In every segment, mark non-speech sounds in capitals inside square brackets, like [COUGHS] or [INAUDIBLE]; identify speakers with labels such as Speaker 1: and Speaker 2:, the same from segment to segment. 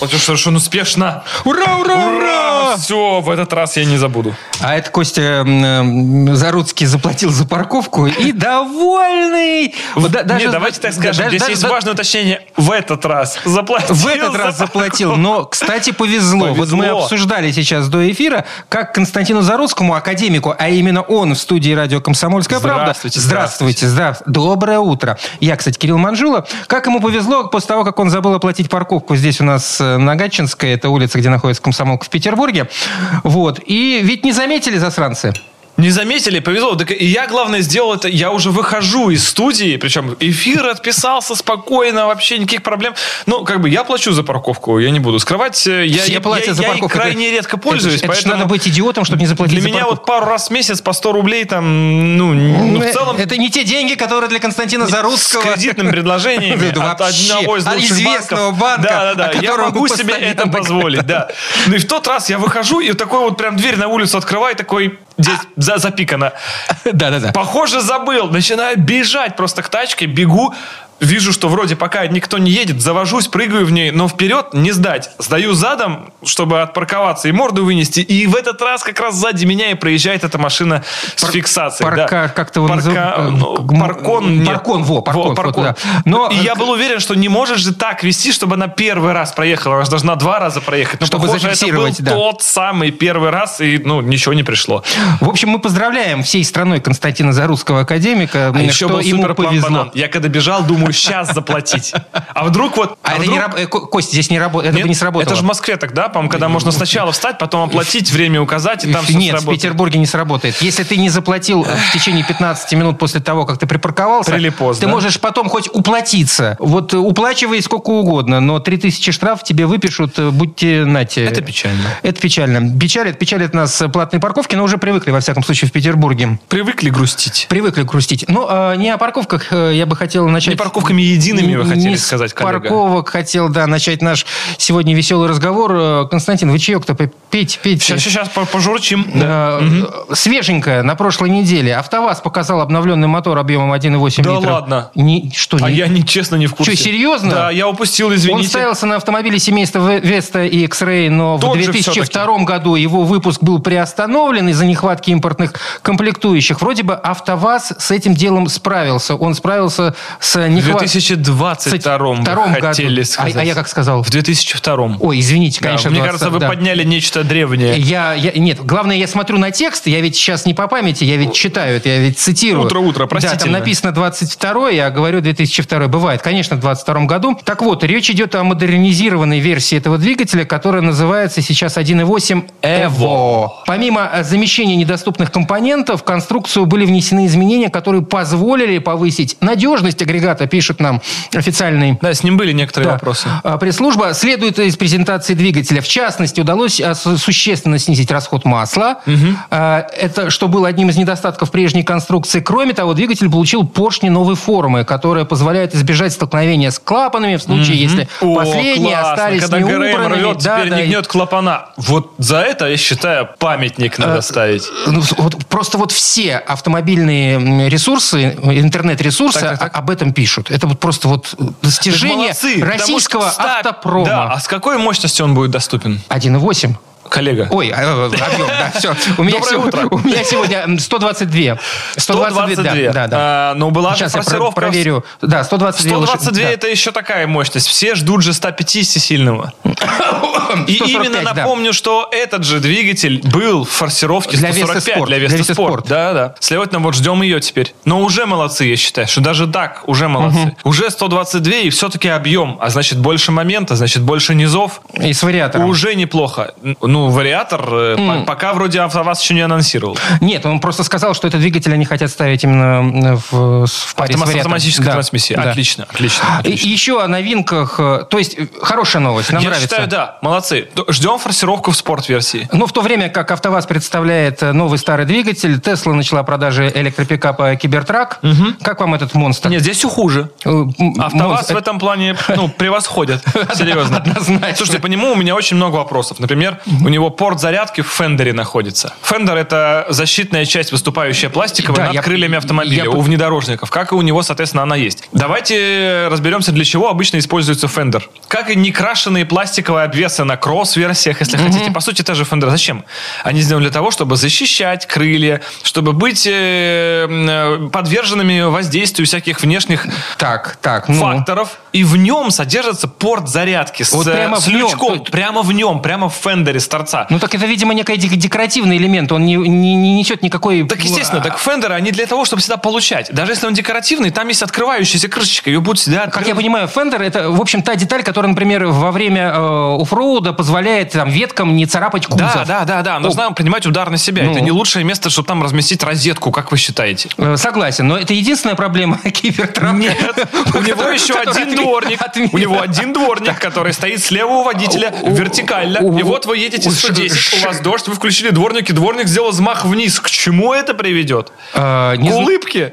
Speaker 1: Вот уж совершенно успешно.
Speaker 2: Ура, ура, ура!
Speaker 1: Все, в этот раз я не забуду.
Speaker 2: А это Костя м, Заруцкий заплатил за парковку и [LAUGHS] довольный. Вот да-
Speaker 1: Нет, давайте так скажем,
Speaker 2: да-
Speaker 1: здесь
Speaker 2: даже-
Speaker 1: есть
Speaker 2: да-
Speaker 1: важное уточнение. В этот раз заплатил.
Speaker 2: В этот раз заплатил, но, кстати, повезло. Вот мы
Speaker 1: Повезло.
Speaker 2: обсуждали сейчас до эфира, как Константину Заруцкому, академику, а именно он в студии радио «Комсомольская правда».
Speaker 1: Здравствуйте,
Speaker 2: Здравствуйте, здравствуйте. Доброе утро. Я, кстати, Кирилл Манжула. Как ему повезло после того, как он забыл оплатить парковку здесь у нас э, на Гатчинской, это улица, где находится комсомолка в Петербурге. Вот. И ведь не заметили засранцы?
Speaker 1: Не заметили, повезло. Так и я, главное, сделал это. Я уже выхожу из студии, причем эфир отписался спокойно, вообще никаких проблем. Ну, как бы я плачу за парковку, я не буду скрывать. э, Я,
Speaker 2: Все
Speaker 1: я,
Speaker 2: платят
Speaker 1: я-
Speaker 2: за
Speaker 1: я
Speaker 2: парковку.
Speaker 1: крайне
Speaker 2: Это-
Speaker 1: редко пользуюсь,
Speaker 2: Это,
Speaker 1: поэтому
Speaker 2: надо быть идиотом, чтобы не заплатить
Speaker 1: для
Speaker 2: за
Speaker 1: меня
Speaker 2: парковку.
Speaker 1: вот пару раз в месяц по 100 рублей там, ну, ну, в целом...
Speaker 2: Это не те деньги, которые для Константина
Speaker 1: С
Speaker 2: Заруцкого.
Speaker 1: кредитным предложениями
Speaker 2: Да [LAUGHS]
Speaker 1: от одного из лучших
Speaker 2: известного банка,
Speaker 1: Да, да, да. Я могу себе это [LAUGHS] позволить, да. Ну и в тот раз я выхожу, и такой вот прям дверь на улицу открываю, такой здесь за, запикано. [LAUGHS]
Speaker 2: Да-да-да.
Speaker 1: Похоже, забыл. Начинаю бежать просто к тачке, бегу. Вижу, что вроде пока никто не едет, завожусь, прыгаю в ней, но вперед не сдать. Сдаю задом, чтобы отпарковаться и морду вынести. И в этот раз как раз сзади меня и проезжает эта машина с фиксацией. да.
Speaker 2: Парка, как-то его
Speaker 1: Парка,
Speaker 2: называют?
Speaker 1: ну, паркон, нет.
Speaker 2: Паркон, во, паркон, вот, да.
Speaker 1: Но...
Speaker 2: Но,
Speaker 1: И я
Speaker 2: э,
Speaker 1: был уверен, что не можешь же так вести, чтобы она первый раз проехала. Она же должна два раза проехать. Но,
Speaker 2: Чтобы
Speaker 1: похоже, это был
Speaker 2: да.
Speaker 1: тот самый первый раз, и ну, ничего не пришло.
Speaker 2: В общем, мы поздравляем всей страной Константина Зарусского академика,
Speaker 1: А еще
Speaker 2: что
Speaker 1: был
Speaker 2: ему повезло.
Speaker 1: банан. Я когда бежал, думаю, сейчас заплатить. А вдруг вот...
Speaker 2: А, это
Speaker 1: вдруг-
Speaker 2: не раб- э, Ко- Кость, здесь не работает, это бы не сработало.
Speaker 1: Это же в Москве тогда, по-моему, когда можно сначала встать, потом оплатить, время указать, и там все
Speaker 2: Нет, в. Петербурге не сработает. Если ты не заплатил в течение 15 минут после того, как ты припарковался,
Speaker 1: поздно.
Speaker 2: ты можешь потом хоть уплатиться. Вот э, уплачивай сколько угодно, но 3000 штраф тебе выпишут, э, будьте нате.
Speaker 1: Это печально.
Speaker 2: Это печально. Печалит, печалит нас э, платные парковки, но уже привыкли, во всяком случае, в Петербурге.
Speaker 1: Привыкли грустить.
Speaker 2: Привыкли грустить. Ну, э, не о парковках э, я бы хотел начать...
Speaker 1: Не парковками едиными вы
Speaker 2: Не
Speaker 1: хотели
Speaker 2: с
Speaker 1: сказать, коллега.
Speaker 2: парковок хотел, да, начать наш сегодня веселый разговор. Э, Константин, вы чаек-то пейте, пейте.
Speaker 1: Сейчас, сейчас пожурчим. Да.
Speaker 2: Э, Свеженькая, на прошлой неделе. АвтоВАЗ показал обновленный мотор объемом 1,8
Speaker 1: Да
Speaker 2: литра.
Speaker 1: ладно?
Speaker 2: Не, что,
Speaker 1: А
Speaker 2: не-
Speaker 1: я не, честно не в курсе.
Speaker 2: Что, серьезно?
Speaker 1: Да, я упустил,
Speaker 2: Он
Speaker 1: извините.
Speaker 2: ставился на автомобиле семейства Веста и X-Ray, но
Speaker 1: Тот
Speaker 2: в
Speaker 1: же
Speaker 2: 2002 году его выпуск был приостановлен из-за нехватки импортных комплектующих. Вроде бы АвтоВАЗ с этим делом справился. Он справился с
Speaker 1: В
Speaker 2: нехваткой...
Speaker 1: 2022 вы хотели
Speaker 2: году.
Speaker 1: сказать.
Speaker 2: А, а я как сказал?
Speaker 1: В 2002
Speaker 2: Ой, извините,
Speaker 1: Да,
Speaker 2: конечно.
Speaker 1: Мне
Speaker 2: 20,
Speaker 1: кажется, вы
Speaker 2: да.
Speaker 1: подняли нечто древнее.
Speaker 2: Я, я, нет, главное, я смотрю на текст, я ведь сейчас не по памяти, я ведь читаю это, я ведь цитирую.
Speaker 1: Утро, утро,
Speaker 2: Да, там написано 22 я говорю 2002 Бывает, конечно, в 22 году. Так вот, речь идет о модернизированной версии этого двигателя, которая называется сейчас 1.8 Evo. Помимо э, замещения недоступных компонентов, в конструкцию были внесены изменения, которые позволили повысить надежность агрегата, пишет нам официальный
Speaker 1: Да, с ним были некоторые
Speaker 2: да.
Speaker 1: вопросы.
Speaker 2: А, Пресс-служба следует из презентации двигателя. В частности, удалось а, су- существенно снизить расход масла. А, Это что было одним из недостатков прежней конструкции. Кроме того, двигатель получил поршни новой формы, которая позволяет избежать столкновения с клапанами в случае, если
Speaker 1: О,
Speaker 2: последние
Speaker 1: классно.
Speaker 2: остались
Speaker 1: Когда
Speaker 2: неубранными.
Speaker 1: рвет,
Speaker 2: Да,
Speaker 1: теперь
Speaker 2: да,
Speaker 1: не
Speaker 2: и-
Speaker 1: гнет клапана. Вот за это, я считаю, памятник надо ставить.
Speaker 2: Ну, вот просто вот все автомобильные ресурсы, интернет-ресурсы
Speaker 1: Так, так, так.
Speaker 2: об этом пишут. Это вот просто вот достижение
Speaker 1: Молодцы,
Speaker 2: российского автопрома.
Speaker 1: Да, а с какой мощностью он будет доступен?
Speaker 2: 1.8.
Speaker 1: Коллега.
Speaker 2: Ой, а, э, объем, да, все. У меня,
Speaker 1: Доброе
Speaker 2: сего-
Speaker 1: утро.
Speaker 2: у меня сегодня м, 122.
Speaker 1: 122.
Speaker 2: да, да, да.
Speaker 1: А, но была же
Speaker 2: Сейчас я про-
Speaker 1: форсировка.
Speaker 2: проверю. Да, 122 лошадь-
Speaker 1: 122
Speaker 2: да.
Speaker 1: это еще такая мощность. Все ждут же 150 сильного. [COUGHS] И
Speaker 2: 145,
Speaker 1: именно
Speaker 2: да.
Speaker 1: напомню, что этот же двигатель был в форсировке
Speaker 2: Для
Speaker 1: 145
Speaker 2: Веста Спорт.
Speaker 1: для Веста Спорт.
Speaker 2: Спорт.
Speaker 1: Да, да. Следовательно, вот ждем ее теперь. Но уже молодцы, я считаю, что даже так уже молодцы. Уже 122 и все-таки объем, а значит больше момента, значит больше низов.
Speaker 2: И с вариатором.
Speaker 1: Уже неплохо. Ну, вариатор э, по- пока вроде АвтоВАЗ еще не анонсировал.
Speaker 2: Нет, он просто сказал, что этот двигатель они хотят ставить именно в, в паре с
Speaker 1: Автомат-
Speaker 2: вариатором.
Speaker 1: автоматической
Speaker 2: Да,
Speaker 1: трансмиссии.
Speaker 2: да.
Speaker 1: Отлично, отлично.
Speaker 2: И
Speaker 1: отлично.
Speaker 2: еще о новинках. э, То есть, э, хорошая новость, нам
Speaker 1: Я
Speaker 2: нравится.
Speaker 1: считаю, да, молодцы. Ждем форсировку в спорт-версии.
Speaker 2: Ну, в то время как АвтоВАЗ представляет э, новый старый двигатель, Тесла начала продажи электропикапа Cybertruck. Как вам этот монстр?
Speaker 1: Нет, здесь все хуже.
Speaker 2: Э,
Speaker 1: АвтоВАЗ
Speaker 2: монстр-
Speaker 1: в этом плане ну, превосходит. [LAUGHS] Серьезно.
Speaker 2: Однозначно.
Speaker 1: Слушайте, по нему у меня очень много вопросов. Например, У него порт зарядки в фендере находится. Фендер это защитная часть, выступающая пластиковая
Speaker 2: Да,
Speaker 1: над
Speaker 2: я-
Speaker 1: крыльями автомобиля
Speaker 2: я
Speaker 1: у внедорожников. Как и у него, соответственно, она есть. Давайте разберемся, для чего обычно используется фендер. Как и некрашенные пластиковые обвесы на кросс-версиях, если хотите. По сути, те же фендер. Зачем? Они сделаны для того, чтобы защищать крылья, чтобы быть э, э, подверженными воздействию всяких внешних
Speaker 2: Так, так, ну.
Speaker 1: факторов, и в нем содержится порт зарядки с,
Speaker 2: Вот
Speaker 1: э,
Speaker 2: прямо
Speaker 1: с
Speaker 2: в нем.
Speaker 1: лючком. Прямо в нем, прямо в фендере с торца.
Speaker 2: Ну так это, видимо, некий дек- декоративный элемент. Он не, не- не несет никакой...
Speaker 1: Так, естественно, так фендеры, они для того, чтобы всегда получать. Даже если он декоративный, там есть открывающаяся крышечка, ее будут всегда
Speaker 2: Как я понимаю, фендер это, в общем, та деталь, которая, например, во время э, оффроуда позволяет там, веткам не царапать кузов.
Speaker 1: Да, да, да, да. Нужно принимать удар на себя.
Speaker 2: Ну.
Speaker 1: Это не лучшее место, чтобы там разместить розетку, как вы считаете?
Speaker 2: Э, Согласен, но это единственная проблема [LAUGHS] кибертрака.
Speaker 1: Нет, у него еще один дворник. У него один дворник, который стоит слева у водителя вертикально. И вот вы едете
Speaker 2: у-
Speaker 1: 110, у вас дождь, вы включили дворник, и дворник сделал взмах вниз. К чему это приведет?
Speaker 2: Э, не
Speaker 1: К улыбке?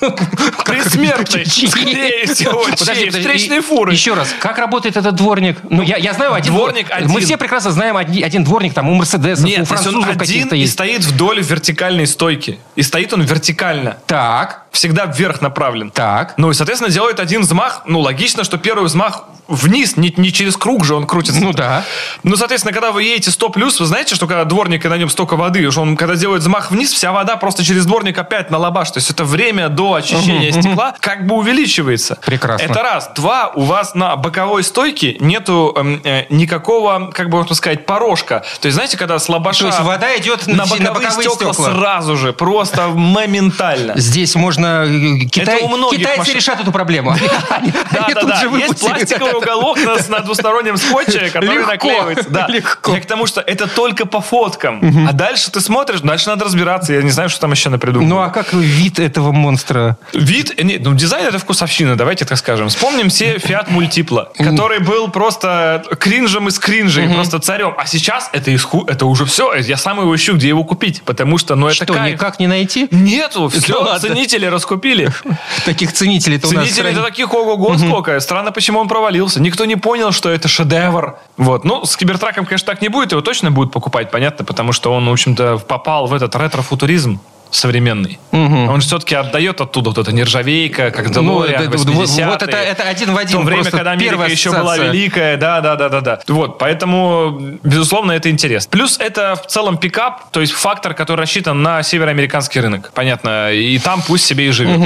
Speaker 1: [LAUGHS] Предсмертной.
Speaker 2: Чьи?
Speaker 1: Скорее всего,
Speaker 2: Подожди, подожди,
Speaker 1: Встречной
Speaker 2: и-
Speaker 1: фуры.
Speaker 2: Еще раз, как работает этот дворник? Ну, я, я знаю один
Speaker 1: Дворник
Speaker 2: двор-
Speaker 1: один.
Speaker 2: Мы все прекрасно знаем один, один дворник там у Мерседесов,
Speaker 1: Нет,
Speaker 2: у французов каких-то
Speaker 1: и
Speaker 2: есть.
Speaker 1: стоит вдоль вертикальной стойки. И стоит он вертикально.
Speaker 2: Так,
Speaker 1: Всегда вверх направлен.
Speaker 2: так.
Speaker 1: Ну и, соответственно, делает один взмах. Ну, логично, что первый взмах вниз, не, не через круг же он крутится.
Speaker 2: Ну да.
Speaker 1: Ну, соответственно, когда вы едете 100 плюс, вы знаете, что когда дворник и на нем столько воды, что он, когда делает взмах вниз, вся вода просто через дворник опять на лобаш. То есть это время до очищения стекла как бы увеличивается.
Speaker 2: Прекрасно.
Speaker 1: Это раз. Два, у вас на боковой стойке нету эм, э, никакого, как бы вам сказать, порожка. То есть, знаете, когда с лобаша...
Speaker 2: То есть вода идет
Speaker 1: на
Speaker 2: на, все- на
Speaker 1: боковые,
Speaker 2: боковые
Speaker 1: стекла,
Speaker 2: стекла.
Speaker 1: сразу же, просто моментально.
Speaker 2: Здесь можно... э, Китай,
Speaker 1: у многих
Speaker 2: китайцы
Speaker 1: машин.
Speaker 2: решат эту проблему.
Speaker 1: Да, [LAUGHS] да, да. Есть пластиковый уголок на, двустороннем скотче, который наклеивается.
Speaker 2: Легко.
Speaker 1: Я к тому, что это только по фоткам. А дальше ты смотришь, дальше надо разбираться. Я не знаю, что там еще напридумывали.
Speaker 2: Ну а как вид этого монстра?
Speaker 1: Вид, э, не, ну дизайн это вкусовщина, давайте так скажем. Вспомним все Fiat Multipla, который был просто кринжем из кринжей, просто царем. А сейчас это, иску, это уже все. Я сам его ищу, где его купить, потому что, ну, это
Speaker 2: Что, никак не найти?
Speaker 1: Нету, все, ценители раскупили. [LAUGHS]
Speaker 2: Таких ценителей-то у нас
Speaker 1: это таких ого-го сколько. Странно, почему он провалился. Никто не понял, что это шедевр. Вот. Ну, с кибертраком, конечно, так не будет. Его точно будут покупать, понятно, потому что он, в общем-то, попал в этот ретро-футуризм современный. Он все-таки отдает оттуда вот эта нержавейка, как
Speaker 2: Ну,
Speaker 1: Делориан,
Speaker 2: вот-
Speaker 1: 80-е.
Speaker 2: вот это- это один в один,
Speaker 1: В то время, когда Америка еще была великая. Да, да, да, да, да. Вот, поэтому, безусловно, это интересно. Плюс это в целом пикап, то есть фактор, который рассчитан на североамериканский рынок. Понятно. И там пусть себе и живет.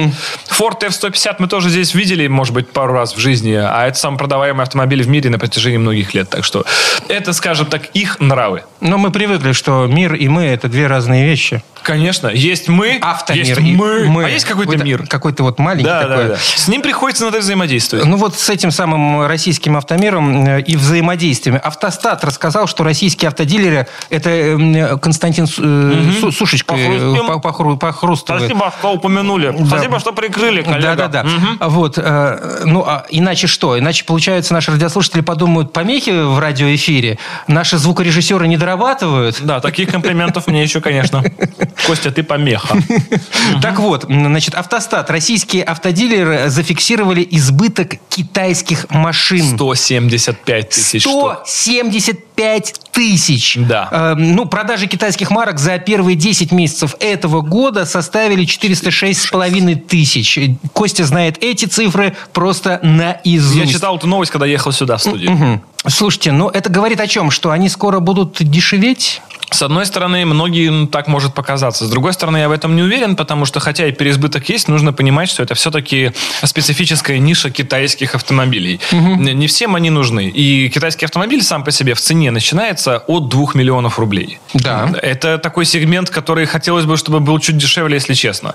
Speaker 1: Ford F-150 мы тоже здесь видели, может быть, пару раз в жизни, а это самый продаваемый автомобиль в мире на протяжении многих лет. Так что это, скажем так, их нравы.
Speaker 2: Но мы привыкли, что мир и мы это две разные вещи.
Speaker 1: Конечно, есть мы,
Speaker 2: Автомир.
Speaker 1: есть
Speaker 2: и
Speaker 1: мы, а есть какой-то мир.
Speaker 2: Какой-то вот маленький
Speaker 1: Да,
Speaker 2: такой.
Speaker 1: да, да. С ним приходится надо взаимодействовать.
Speaker 2: Ну вот с этим самым российским автомиром э, и взаимодействиями. Автостат рассказал, что российские автодилеры, это э, Константин Су- э, Су- Сушечкой э,
Speaker 1: Похрустим.
Speaker 2: по- похру- похрустывает.
Speaker 1: Спасибо, что упомянули. Спасибо, что прикрыли, коллега.
Speaker 2: Да, да, да. Вот. э, Ну, а иначе что? Иначе, получается, наши радиослушатели подумают, помехи в радиоэфире, наши звукорежиссеры не дорабатывают.
Speaker 1: Да, таких комплиментов мне еще, конечно. [LAUGHS] Костя, ты помеха. [LAUGHS]
Speaker 2: Так вот, значит, автостат. Российские автодилеры зафиксировали избыток китайских машин.
Speaker 1: 175 тысяч штук.
Speaker 2: 175 тысяч.
Speaker 1: Да.
Speaker 2: Э, ну, продажи китайских марок за первые 10 месяцев этого года составили 406,5 тысяч. Костя знает эти цифры просто наизусть.
Speaker 1: Я читал эту новость, когда ехал сюда, в студию.
Speaker 2: Слушайте, ну это говорит о чем? Что они скоро будут дешеветь?
Speaker 1: С одной стороны, многим так может показаться. С другой стороны, я в этом не уверен, потому что, хотя и переизбыток есть, нужно понимать, что это все-таки специфическая ниша китайских автомобилей. Не не всем они нужны. И китайский автомобиль сам по себе в цене начинается от 2 миллионов рублей.
Speaker 2: Да.
Speaker 1: Это такой сегмент, который хотелось бы, чтобы был чуть дешевле, если честно.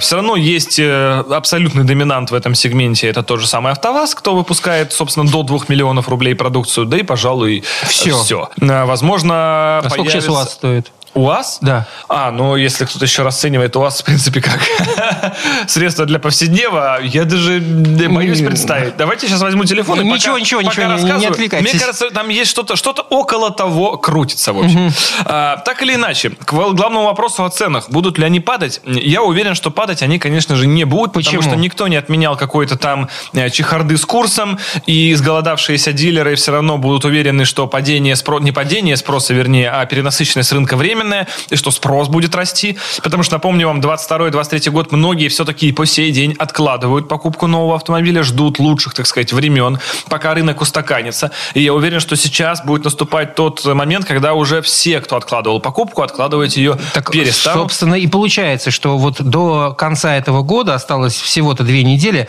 Speaker 1: Все равно есть э, абсолютный доминант в этом сегменте. Это тот же самый АвтоВАЗ, кто выпускает, собственно, до 2 миллионов рублей продукцию. Да и, пожалуй,
Speaker 2: Всё.
Speaker 1: все. Возможно,
Speaker 2: А сейчас у вас стоит?
Speaker 1: УАЗ?
Speaker 2: Да.
Speaker 1: А, ну, если кто-то еще расценивает УАЗ, в принципе, как [LAUGHS] средство для повседнева, я даже боюсь представить. Давайте сейчас возьму телефон и пока-
Speaker 2: ничего, ничего,
Speaker 1: пока
Speaker 2: ничего, не- не отвлекайтесь.
Speaker 1: Мне кажется, там есть что-то что около того крутится, в общем. А, так или иначе, к главному вопросу о ценах. Будут ли они падать? Я уверен, что падать они, конечно же, не будут,
Speaker 2: Почему?
Speaker 1: потому что никто не отменял какой-то там э, чехарды с курсом, и изголодавшиеся дилеры все равно будут уверены, что падение спро... не падение спроса, вернее, а перенасыщенность рынка временная, и что спрос будет расти. Потому что, напомню вам, 22-23 год многие все-таки по сей день откладывают покупку нового автомобиля, ждут лучших, так сказать, времен, пока рынок устаканится. И я уверен, что сейчас будет наступать тот момент, когда уже все, кто откладывал покупку, откладывать ее
Speaker 2: Так,
Speaker 1: перестанут.
Speaker 2: собственно, и получается, что вот до конца этого года осталось всего-то две недели.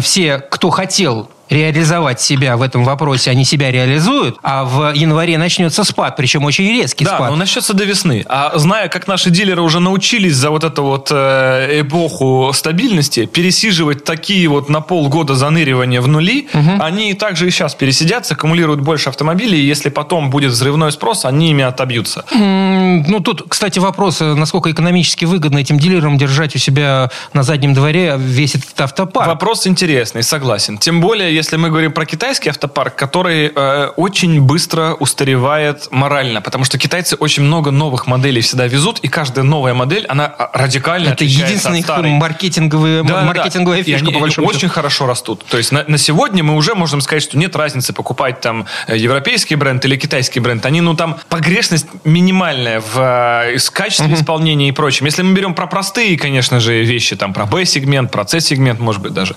Speaker 2: Все, кто хотел реализовать себя в этом вопросе, они себя реализуют, а в январе начнется спад, причем очень резкий
Speaker 1: Да,
Speaker 2: спад.
Speaker 1: но начнется до весны. А зная, как наши дилеры уже научились за вот эту вот э, эпоху стабильности пересиживать такие вот на полгода заныривания в нули, они также и сейчас пересидят, саккумулируют больше автомобилей, и если потом будет взрывной спрос, они ими отобьются.
Speaker 2: Ну, тут, кстати, вопрос, э, насколько экономически выгодно этим дилерам держать у себя на заднем дворе весь этот автопарк.
Speaker 1: Вопрос интересный, согласен. Тем более, если мы говорим про китайский автопарк, который э, очень быстро устаревает морально, потому что китайцы очень много новых моделей всегда везут, и каждая новая модель, она а, радикально
Speaker 2: Это единственная
Speaker 1: от
Speaker 2: их маркетинговая,
Speaker 1: Да,
Speaker 2: маркетинговая
Speaker 1: да. И
Speaker 2: фишка,
Speaker 1: они
Speaker 2: по большому
Speaker 1: очень
Speaker 2: счету.
Speaker 1: хорошо растут. То есть на, на сегодня мы уже можем сказать, что нет разницы покупать там э, европейский бренд или китайский бренд. Они, ну там погрешность минимальная в э, с качестве исполнения и прочем. Если мы берем про простые, конечно же, вещи, там про B-сегмент, про C-сегмент, может быть даже,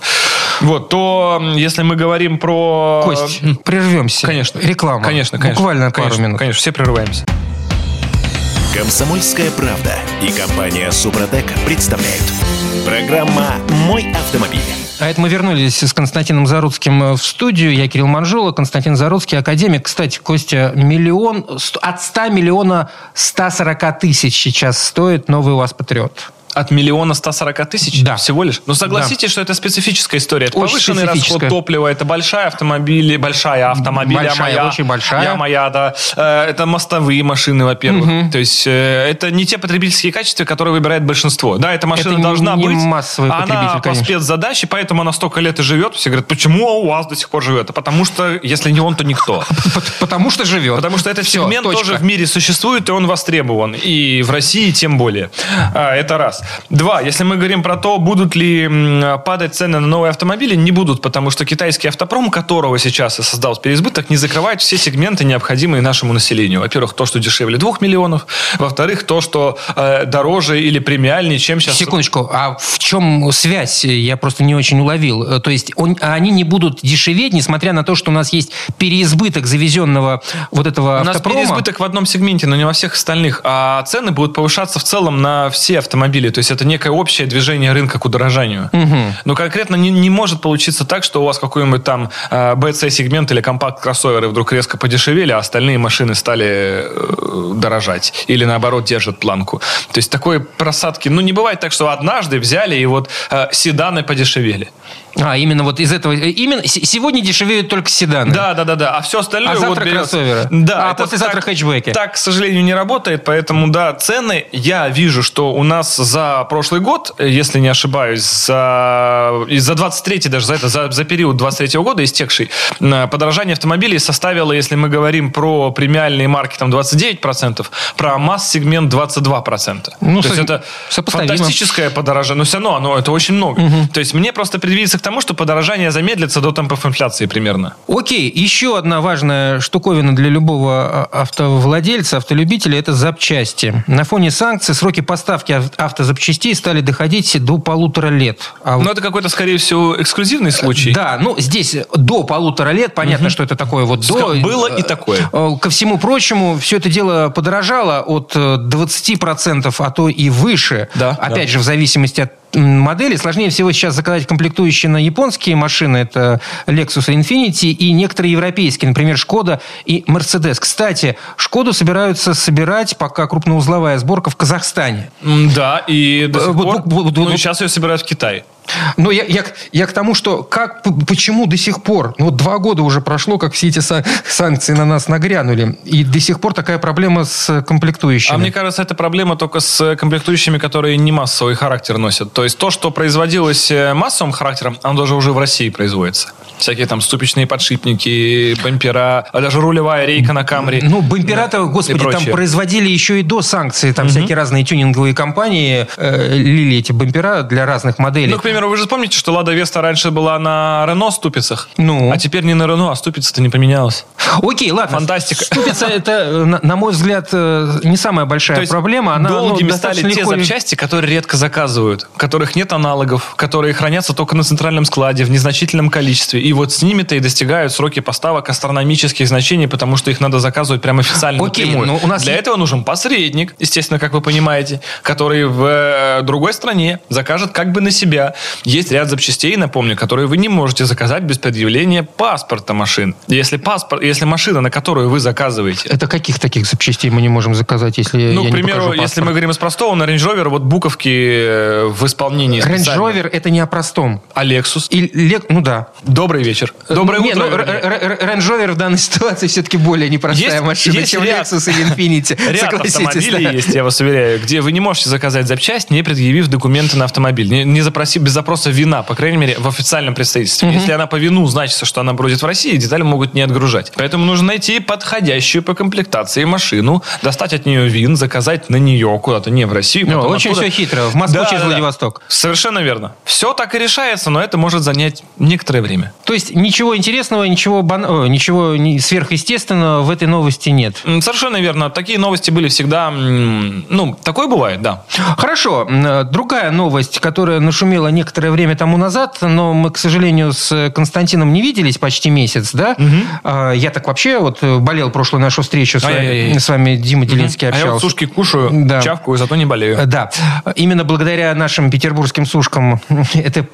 Speaker 1: вот, то если мы говорим про...
Speaker 2: Кость, прервемся.
Speaker 1: Конечно.
Speaker 2: Реклама.
Speaker 1: Конечно, конечно.
Speaker 2: Буквально пару
Speaker 1: конечно,
Speaker 2: минут.
Speaker 1: Конечно, все прерываемся.
Speaker 3: Комсомольская правда и компания Супротек представляют. Программа «Мой автомобиль».
Speaker 2: А это мы вернулись с Константином Заруцким э, в студию. Я Кирилл Манжула, Константин Заруцкий, академик. Кстати, Костя, миллион, от 100 миллиона 140 тысяч сейчас стоит новый УАЗ Патриот.
Speaker 1: От миллиона 140 тысяч
Speaker 2: Да.
Speaker 1: всего лишь? Ну, согласитесь, что это специфическая история. Это
Speaker 2: Очень
Speaker 1: повышенный расход топлива, это большая автомобиль, большая автомобиль, я
Speaker 2: Большая,
Speaker 1: моя,
Speaker 2: очень большая.
Speaker 1: я моя, да. Э, Это мостовые машины, во-первых. То есть э, это не те потребительские качества, которые выбирает большинство. Да, эта машина
Speaker 2: Это
Speaker 1: должна
Speaker 2: не
Speaker 1: быть.
Speaker 2: массовый
Speaker 1: а
Speaker 2: потребитель,
Speaker 1: Она по
Speaker 2: конечно.
Speaker 1: спецзадаче, поэтому она столько лет и живет. Все говорят, почему у вас до сих пор живет? А потому что, если не он, то никто. [LAUGHS]
Speaker 2: Пот- Потому что живет.
Speaker 1: Потому что этот сегмент
Speaker 2: точка.
Speaker 1: тоже в мире существует, и он востребован. И в России тем более. А, это раз. Два. Если мы говорим про то, будут ли падать цены на новые автомобили, не будут, потому что китайский автопром, которого сейчас и создал переизбыток, не закрывает все сегменты, необходимые нашему населению. Во-первых, то, что дешевле 2 миллионов. Во-вторых, то, что э, дороже или премиальнее, чем сейчас...
Speaker 2: Секундочку, а в чем связь? Я просто не очень уловил. Э, То есть он- они не будут дешеветь, несмотря на то, что у нас есть переизбыток завезенного вот этого
Speaker 1: У нас
Speaker 2: автопрома?
Speaker 1: переизбыток в одном сегменте, но не во всех остальных. А цены будут повышаться в целом на все автомобили. То есть это некое общее движение рынка к удорожанию. Но конкретно не, не может получиться так, что у вас какой-нибудь там э, BC-сегмент или компакт-кроссоверы вдруг резко подешевели, а остальные машины стали э, дорожать. Или наоборот держат планку. То есть такой просадки... Ну, не бывает так, что однажды взяли и вот э, седаны подешевели.
Speaker 2: А, именно вот из этого... э, Именно сегодня дешевеют только седаны.
Speaker 1: Да, да, да, да. А все остальное
Speaker 2: А
Speaker 1: вот
Speaker 2: завтра
Speaker 1: берется.
Speaker 2: кроссоверы.
Speaker 1: Да.
Speaker 2: А послезавтра
Speaker 1: так-
Speaker 2: хэтчбеки.
Speaker 1: Так, к сожалению, не работает, поэтому, да, цены, я вижу, что у нас за прошлый год, если не ошибаюсь, за, и за 23 даже, за, это, за, за период 23 года истекший, подорожание автомобилей составило, если мы говорим про премиальные марки, там 29%, про масс-сегмент 22%.
Speaker 2: Ну,
Speaker 1: То есть это фантастическое подорожание, но все равно оно, это очень много. То есть мне просто предвидится к тому, что подорожание замедлится до темпов инфляции примерно.
Speaker 2: Окей, еще одна важная штуковина для любого а, автовладельца, автолюбителя – это запчасти. На фоне санкций сроки поставки ав- автозапчастей стали доходить до полутора лет. А
Speaker 1: Но это какой-то, скорее всего, эксклюзивный случай.
Speaker 2: Да, ну здесь до полутора лет, понятно, что это такое вот до.
Speaker 1: Было и такое.
Speaker 2: Э, Ко всему прочему, все это дело подорожало от э, 20%, а то и выше.
Speaker 1: Да,
Speaker 2: Опять
Speaker 1: да.
Speaker 2: же, в зависимости от модели. Сложнее всего сейчас заказать комплектующие на японские машины. Это Lexus и Infiniti и некоторые европейские, например, Шкода и Mercedes. Кстати, Шкоду собираются собирать, пока крупноузловая сборка в Казахстане.
Speaker 1: Да, и до
Speaker 2: Э,
Speaker 1: сих пор... ну, сейчас ее собирают в Китае.
Speaker 2: Но я, я, я к тому, что как, почему до сих пор, ну вот два года уже прошло, как все эти са- санкции на нас нагрянули, и до сих пор такая проблема с комплектующими.
Speaker 1: А мне кажется, это проблема только с комплектующими, которые не массовый характер носят. То есть то, что производилось э, массовым характером, оно даже уже в России производится. Всякие там ступичные подшипники, бампера, а даже рулевая рейка на Камри.
Speaker 2: Ну, бампера-то, господи,
Speaker 1: и
Speaker 2: там производили еще и до санкций. Там всякие разные тюнинговые компании э, лили эти бампера для разных моделей.
Speaker 1: Ну, к примеру, вы же помните, что Лада Веста раньше была на Рено ступицах?
Speaker 2: Ну?
Speaker 1: А теперь не на Рено, а ступица-то не поменялась.
Speaker 2: Окей, ладно.
Speaker 1: Фантастика.
Speaker 2: Ступица это, на, на мой взгляд, э, не самая большая
Speaker 1: То есть
Speaker 2: проблема. Она ну,
Speaker 1: долгими стали
Speaker 2: достаточно
Speaker 1: те
Speaker 2: легко-
Speaker 1: запчасти, которые редко заказывают, которых нет аналогов, которые хранятся только на центральном складе в незначительном количестве. И вот с ними-то и достигают сроки поставок астрономических значений, потому что их надо заказывать прямо официально
Speaker 2: Окей,
Speaker 1: напрямую.
Speaker 2: но у нас
Speaker 1: Для
Speaker 2: е-
Speaker 1: этого нужен посредник, естественно, как вы понимаете, который в э, другой стране закажет как бы на себя. Есть ряд запчастей, напомню, которые вы не можете заказать без предъявления паспорта машин. Если паспорт, если машина, на которую вы заказываете,
Speaker 2: Это каких таких запчастей мы не можем заказать, если
Speaker 1: ну,
Speaker 2: я
Speaker 1: к примеру, если мы говорим из простого, на Range Rover вот буковки э, в исполнении
Speaker 2: Range. Rover это не о простом.
Speaker 1: А Lexus?
Speaker 2: И Лек- ну да.
Speaker 1: Добрый вечер. Доброе
Speaker 2: Не,
Speaker 1: утро.
Speaker 2: ну, Р- Range Rover в данной [LAUGHS] ситуации все-таки более непростая
Speaker 1: Есть-
Speaker 2: машина,
Speaker 1: есть
Speaker 2: чем
Speaker 1: ряд-
Speaker 2: Lexus или Infiniti. [LAUGHS]
Speaker 1: Ряд автомобилей
Speaker 2: да.
Speaker 1: есть, я вас уверяю, где вы не можете заказать запчасть, не предъявив документы на автомобиль, не, не запросив без запроса вина, по крайней мере, в официальном представительстве. Если она по вину значится, что она бродит в России, детали могут не отгружать. Поэтому нужно найти подходящую по комплектации машину, достать от нее вин, заказать на нее куда-то, не в Россию.
Speaker 2: Ну, очень
Speaker 1: оттуда-
Speaker 2: все хитро. В Москву
Speaker 1: Да,
Speaker 2: через
Speaker 1: да.
Speaker 2: Владивосток.
Speaker 1: Совершенно верно. Все так и решается, но это может занять некоторое время.
Speaker 2: То есть ничего интересного, ничего, бан- о, ничего не- сверхъестественного в этой новости нет.
Speaker 1: Совершенно верно. Такие новости были всегда... Ну, такое бывает, да.
Speaker 2: Хорошо. Э, Другая новость, которая нашумела некоторое время тому назад, но мы, к сожалению, с Константином не виделись почти месяц, да? А, Я так вообще вот э, болел прошлую нашу встречу с вами, с вами Дима Делинский
Speaker 1: А я вот
Speaker 2: общался.
Speaker 1: сушки кушаю,
Speaker 2: Да.
Speaker 1: чавкаю, зато не болею.
Speaker 2: Э, Да. Именно благодаря нашим петербургским сушкам [LAUGHS] это,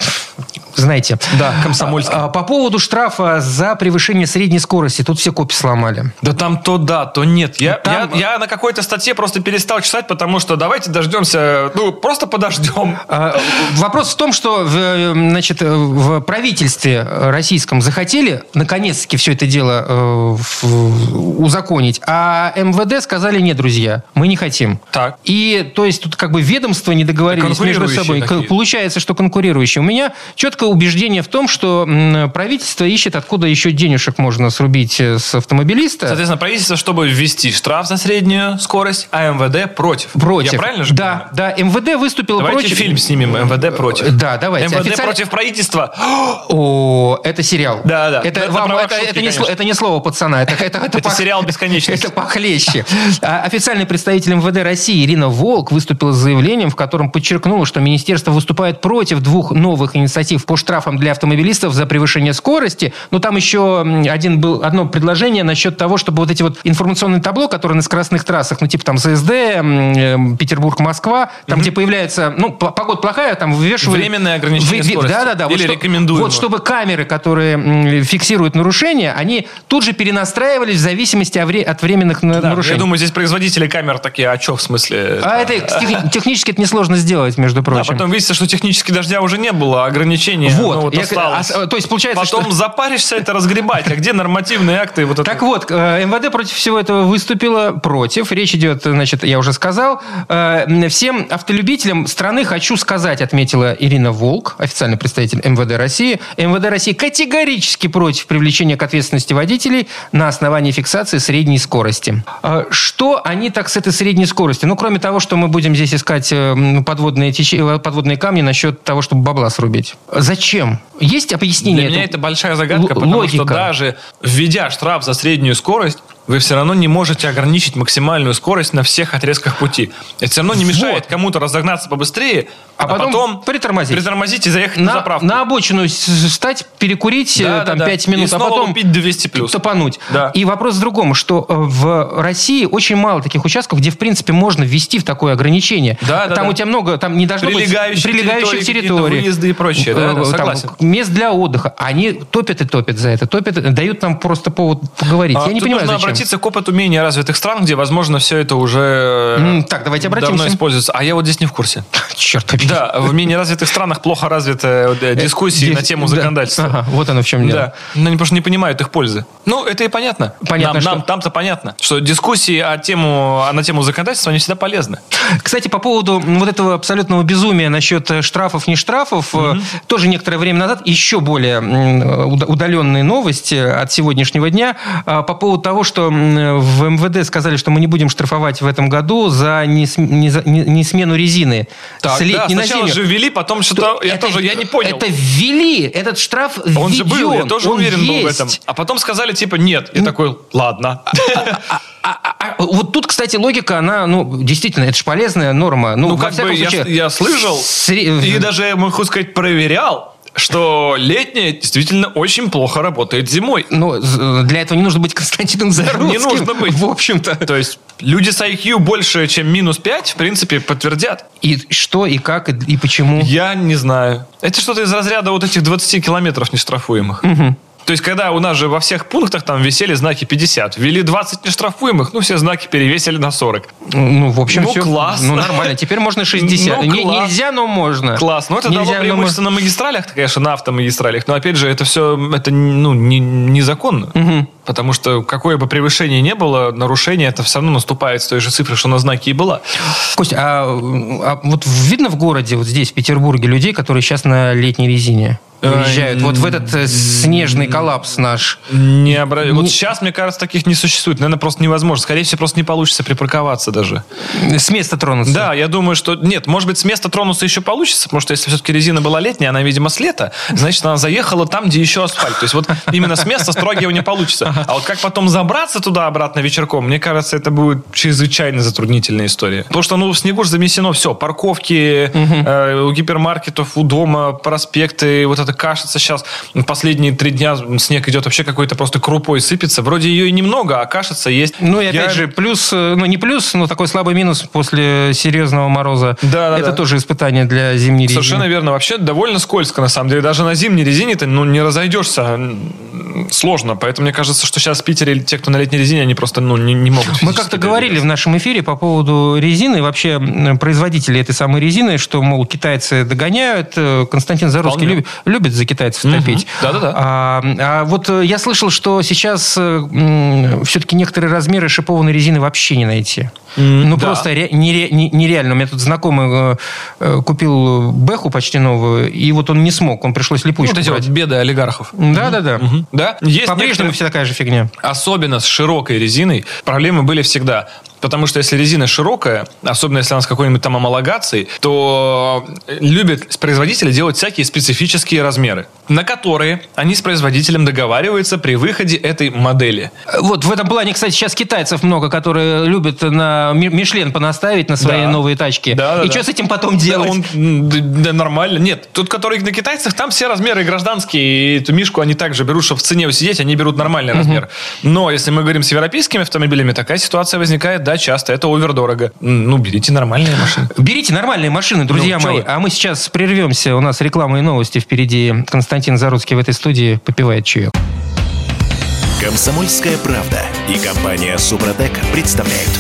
Speaker 2: знаете.
Speaker 1: Да, комсомольским.
Speaker 2: А, По поводу штрафа за превышение средней скорости. Тут все копи сломали.
Speaker 1: Да там то да, то нет. Я,
Speaker 2: Там-
Speaker 1: я, я на какой-то статье просто перестал читать, потому что давайте дождемся, ну, просто подождем.
Speaker 2: А, Вопрос в том, что в, э, значит, э, в правительстве российском захотели наконец-таки все это дело э, узаконить, а МВД сказали, нет, друзья, мы не хотим.
Speaker 1: Так.
Speaker 2: И, то есть, тут как бы ведомства не договорились между собой.
Speaker 1: такие.
Speaker 2: Получается, что конкурирующие. У меня четкое убеждение в том, что правительство ищет, откуда еще денежек можно срубить с автомобилиста.
Speaker 1: Соответственно, правительство, чтобы ввести штраф за среднюю скорость, а МВД против.
Speaker 2: Против.
Speaker 1: Я правильно же
Speaker 2: Да, да, МВД выступило
Speaker 1: понимаю? Давайте
Speaker 2: против.
Speaker 1: фильм снимем МВД против.
Speaker 2: Да, давайте.
Speaker 1: МВД
Speaker 2: Официально-
Speaker 1: против правительства. [GASPS]
Speaker 2: О, это сериал.
Speaker 1: Да, да.
Speaker 2: Это,
Speaker 1: Это
Speaker 2: вам- это,
Speaker 1: шутки,
Speaker 2: это не, сло- это не слово пацана. Это, это, это, [LAUGHS]
Speaker 1: Это
Speaker 2: пох-
Speaker 1: сериал «Бесконечность». [LAUGHS]
Speaker 2: Это похлеще. А Официальный представитель МВД России Ирина Волк выступила с заявлением, в котором подчеркнула, что министерство выступает против двух новых инициатив по штрафам для автомобилистов за превышение скорости. Но там еще один был, одно предложение насчет того, чтобы вот эти вот информационные табло, которые на скоростных трассах, ну типа там ЗСД, э, Петербург-Москва, там где появляется, ну погода плохая, там вывешивают...
Speaker 1: Временное ограничение скорости.
Speaker 2: Да, да, да.
Speaker 1: Или рекомендуемое.
Speaker 2: Вот чтобы камеры, которые фиксируют нарушения, они тут же перенастраивались в зависимости от вре- от временных
Speaker 1: Да,
Speaker 2: нарушений.
Speaker 1: я думаю, здесь производители камер такие, а что в смысле?
Speaker 2: а это тех- технически это несложно сделать, между
Speaker 1: А
Speaker 2: прочим.
Speaker 1: потом видите, что технически дождя уже не было, а ограничения
Speaker 2: Вот.
Speaker 1: ну, вот
Speaker 2: Я-
Speaker 1: осталось.
Speaker 2: а, то есть получается,
Speaker 1: Потом
Speaker 2: что-
Speaker 1: запаришься это разгребать. А где нормативные акты? Вот это?
Speaker 2: Так вот, э, МВД против всего этого выступило против. Речь идет, значит, я уже сказал. Э, Всем автолюбителям страны хочу сказать, отметила Ирина Волк, официальный представитель МВД России. МВД России категорически против привлечения к ответственности водителей на основании фиксации средней скорости. Э, Что они так с этой средней скоростью? Ну, кроме того, что мы будем здесь искать э, подводные, тече- э, подводные камни насчет того, чтобы бабла срубить. Зачем? Есть объяснение?
Speaker 1: Для меня
Speaker 2: этому?
Speaker 1: это большая загадка,
Speaker 2: Л-
Speaker 1: потому
Speaker 2: логика.
Speaker 1: что даже введя штраф за среднюю скорость, вы все равно не можете ограничить максимальную скорость на всех отрезках пути. Это все равно не мешает кому-то разогнаться побыстрее,
Speaker 2: А потом притормозить.
Speaker 1: притормозить и заехать на,
Speaker 2: на,
Speaker 1: заправку.
Speaker 2: на обочину встать, перекурить
Speaker 1: Да,
Speaker 2: э, там
Speaker 1: да, да.
Speaker 2: 5 минут,
Speaker 1: И
Speaker 2: а потом
Speaker 1: купить 200 плюс.
Speaker 2: топануть.
Speaker 1: Да.
Speaker 2: И вопрос в другом, что э, в России очень мало таких участков, где, в принципе, можно ввести в такое ограничение.
Speaker 1: Да, да,
Speaker 2: там
Speaker 1: да.
Speaker 2: у тебя много, там не должно
Speaker 1: Прилегающих
Speaker 2: быть прилегающих
Speaker 1: территорий, выезды и прочее. Да, да,
Speaker 2: Э, там
Speaker 1: согласен.
Speaker 2: мест для отдыха. Они топят и топят за это. Топят, дают нам просто повод поговорить.
Speaker 1: А
Speaker 2: Я не понимаю, зачем.
Speaker 1: Обратиться к опыту менее развитых стран, где, возможно, все это уже э,
Speaker 2: так, давайте
Speaker 1: давно
Speaker 2: обратимся.
Speaker 1: используется. А я вот здесь не в курсе. [LAUGHS]
Speaker 2: Черт побери.
Speaker 1: Да, в менее развитых странах плохо развиты э, дискуссии
Speaker 2: Здесь-
Speaker 1: на тему
Speaker 2: да.
Speaker 1: законодательства.
Speaker 2: Ага, вот оно в чем дело.
Speaker 1: Да, но они просто не понимают их пользы. Ну, это и понятно.
Speaker 2: Понятно,
Speaker 1: Нам-
Speaker 2: что-
Speaker 1: нам- Там-то понятно, что дискуссии о тему, а на тему законодательства, они всегда полезны.
Speaker 2: Кстати, по поводу вот этого абсолютного безумия насчет э, штрафов, не штрафов, э, тоже некоторое время назад еще более удаленные новости от сегодняшнего дня а, по поводу того, что в МВД сказали, что мы не будем штрафовать в этом году за несм- не за- не- не смену резины
Speaker 1: Так,
Speaker 2: с летней
Speaker 1: да,
Speaker 2: на
Speaker 1: сначала
Speaker 2: зимнюю.
Speaker 1: же ввели, потом что-то... Я
Speaker 2: Это-
Speaker 1: тоже, я не понял.
Speaker 2: Это ввели, этот штраф
Speaker 1: Он же был, я
Speaker 2: введен,
Speaker 1: тоже
Speaker 2: он
Speaker 1: уверен был в
Speaker 2: есть.
Speaker 1: этом. А потом сказали, типа, нет. Я такой, ладно.
Speaker 2: А, а- а- вот тут, кстати, логика, она, ну, действительно, это же полезная норма. Ну,
Speaker 1: Ну, как бы я, слышал,
Speaker 2: сре-
Speaker 1: и даже, могу сказать, проверял, что летняя действительно очень плохо работает зимой.
Speaker 2: Ну, для этого не нужно быть Константином Заруцким. [LAUGHS]
Speaker 1: Не нужно быть.
Speaker 2: В общем-то.
Speaker 1: То есть люди с IQ больше, чем минус 5, в принципе, подтвердят.
Speaker 2: И что, и как, и, и почему.
Speaker 1: Я не знаю. Это что-то из разряда вот этих 20 километров нештрафуемых. То есть, когда у нас же во всех пунктах там висели знаки 50, ввели 20 нештрафуемых, ну, все знаки перевесили на 40.
Speaker 2: Ну, в общем,
Speaker 1: Ну,
Speaker 2: все.
Speaker 1: классно.
Speaker 2: Ну, нормально. Теперь можно 60.
Speaker 1: Ну, класс.
Speaker 2: нельзя, но можно.
Speaker 1: Класс. Ну, это
Speaker 2: Нельзя,
Speaker 1: дало
Speaker 2: но
Speaker 1: преимущество на магистралях, конечно, на автомагистралях. Но, опять же, это все это, ну, не- незаконно. Потому что какое бы превышение не было, нарушение это все равно наступает с той же цифры, что на знаке и была.
Speaker 2: Костя, а, а вот видно в городе, вот здесь, в Петербурге, людей, которые сейчас на летней резине въезжают? Вот в этот э, снежный коллапс наш.
Speaker 1: Не обра-
Speaker 2: Не-
Speaker 1: Вот сейчас, мне кажется, таких не существует. Наверное, просто невозможно. Скорее всего, просто не получится припарковаться даже.
Speaker 2: С места тронуться.
Speaker 1: Да, я думаю, что... Нет, может быть, с места тронуться еще получится, потому что если все-таки резина была летняя, она, видимо, с лета, значит, она заехала там, где еще асфальт. То есть вот именно с места строгого не получится. А вот как потом забраться туда обратно вечерком, мне кажется, это будет чрезвычайно затруднительная история. Потому что, ну, в снегу же замесено все. Парковки, э, у гипермаркетов, у дома, проспекты, вот это кашица сейчас. Последние три дня снег идет вообще какой-то просто крупой сыпется. Вроде ее и немного, а кашица есть.
Speaker 2: Ну и опять
Speaker 1: Я-
Speaker 2: же, плюс, э, ну не плюс, но такой слабый минус после серьезного мороза.
Speaker 1: Да, да,
Speaker 2: Это
Speaker 1: да.
Speaker 2: тоже испытание для зимней резины.
Speaker 1: Совершенно верно. Вообще довольно скользко, на самом деле. Даже на зимней резине ты ну, не разойдешься. М, Сложно. Поэтому мне кажется, что сейчас в Питере те, кто на летней резине, они просто ну, не, не могут.
Speaker 2: Мы как-то говорили в нашем эфире по поводу резины, вообще м, производители этой самой резины, что, мол, китайцы догоняют. Э, Константин Заруцкий
Speaker 1: Вполне.
Speaker 2: любит, любит за китайцев топить.
Speaker 1: Да-да-да.
Speaker 2: А, а вот э, я слышал, что сейчас все-таки некоторые размеры шипованной резины вообще не найти.
Speaker 1: М,
Speaker 2: ну,
Speaker 1: да.
Speaker 2: просто ре- нере- не- нереально. У меня тут знакомый э, э, купил бэху почти новую, и вот он не смог, он пришлось
Speaker 1: Ну,
Speaker 2: липучку
Speaker 1: вот эти вот
Speaker 2: брать.
Speaker 1: беды олигархов.
Speaker 2: Да-да-да.
Speaker 1: Да? Есть
Speaker 2: По-прежнему
Speaker 1: некоторые-
Speaker 2: все такая же фигня.
Speaker 1: Особенно с широкой резиной проблемы были всегда. Потому что если резина широкая, особенно если она с какой-нибудь там амалогацией, то любят производители делать всякие специфические размеры, на которые они с производителем договариваются при выходе этой модели.
Speaker 2: Вот в этом плане, кстати, сейчас китайцев много, которые любят на Ми- Мишлен понаставить на свои
Speaker 1: Да.
Speaker 2: новые тачки.
Speaker 1: Да, да,
Speaker 2: И
Speaker 1: да.
Speaker 2: что с этим потом делать?
Speaker 1: Он, да, нормально. Нет, тут, который на китайцах, там все размеры гражданские. И эту мишку они также берут, чтобы в цене усидеть, они берут нормальный размер. Но если мы говорим с европейскими автомобилями, такая ситуация возникает, да, часто. Это овердорого. Ну, берите нормальные машины. [LAUGHS]
Speaker 2: Берите нормальные машины, друзья
Speaker 1: Ну,
Speaker 2: мои.
Speaker 1: вы?
Speaker 2: А мы сейчас прервемся. У нас реклама и новости впереди. Константин Заруцкий в этой студии попивает чаек.
Speaker 3: Комсомольская правда и компания Супротек представляют.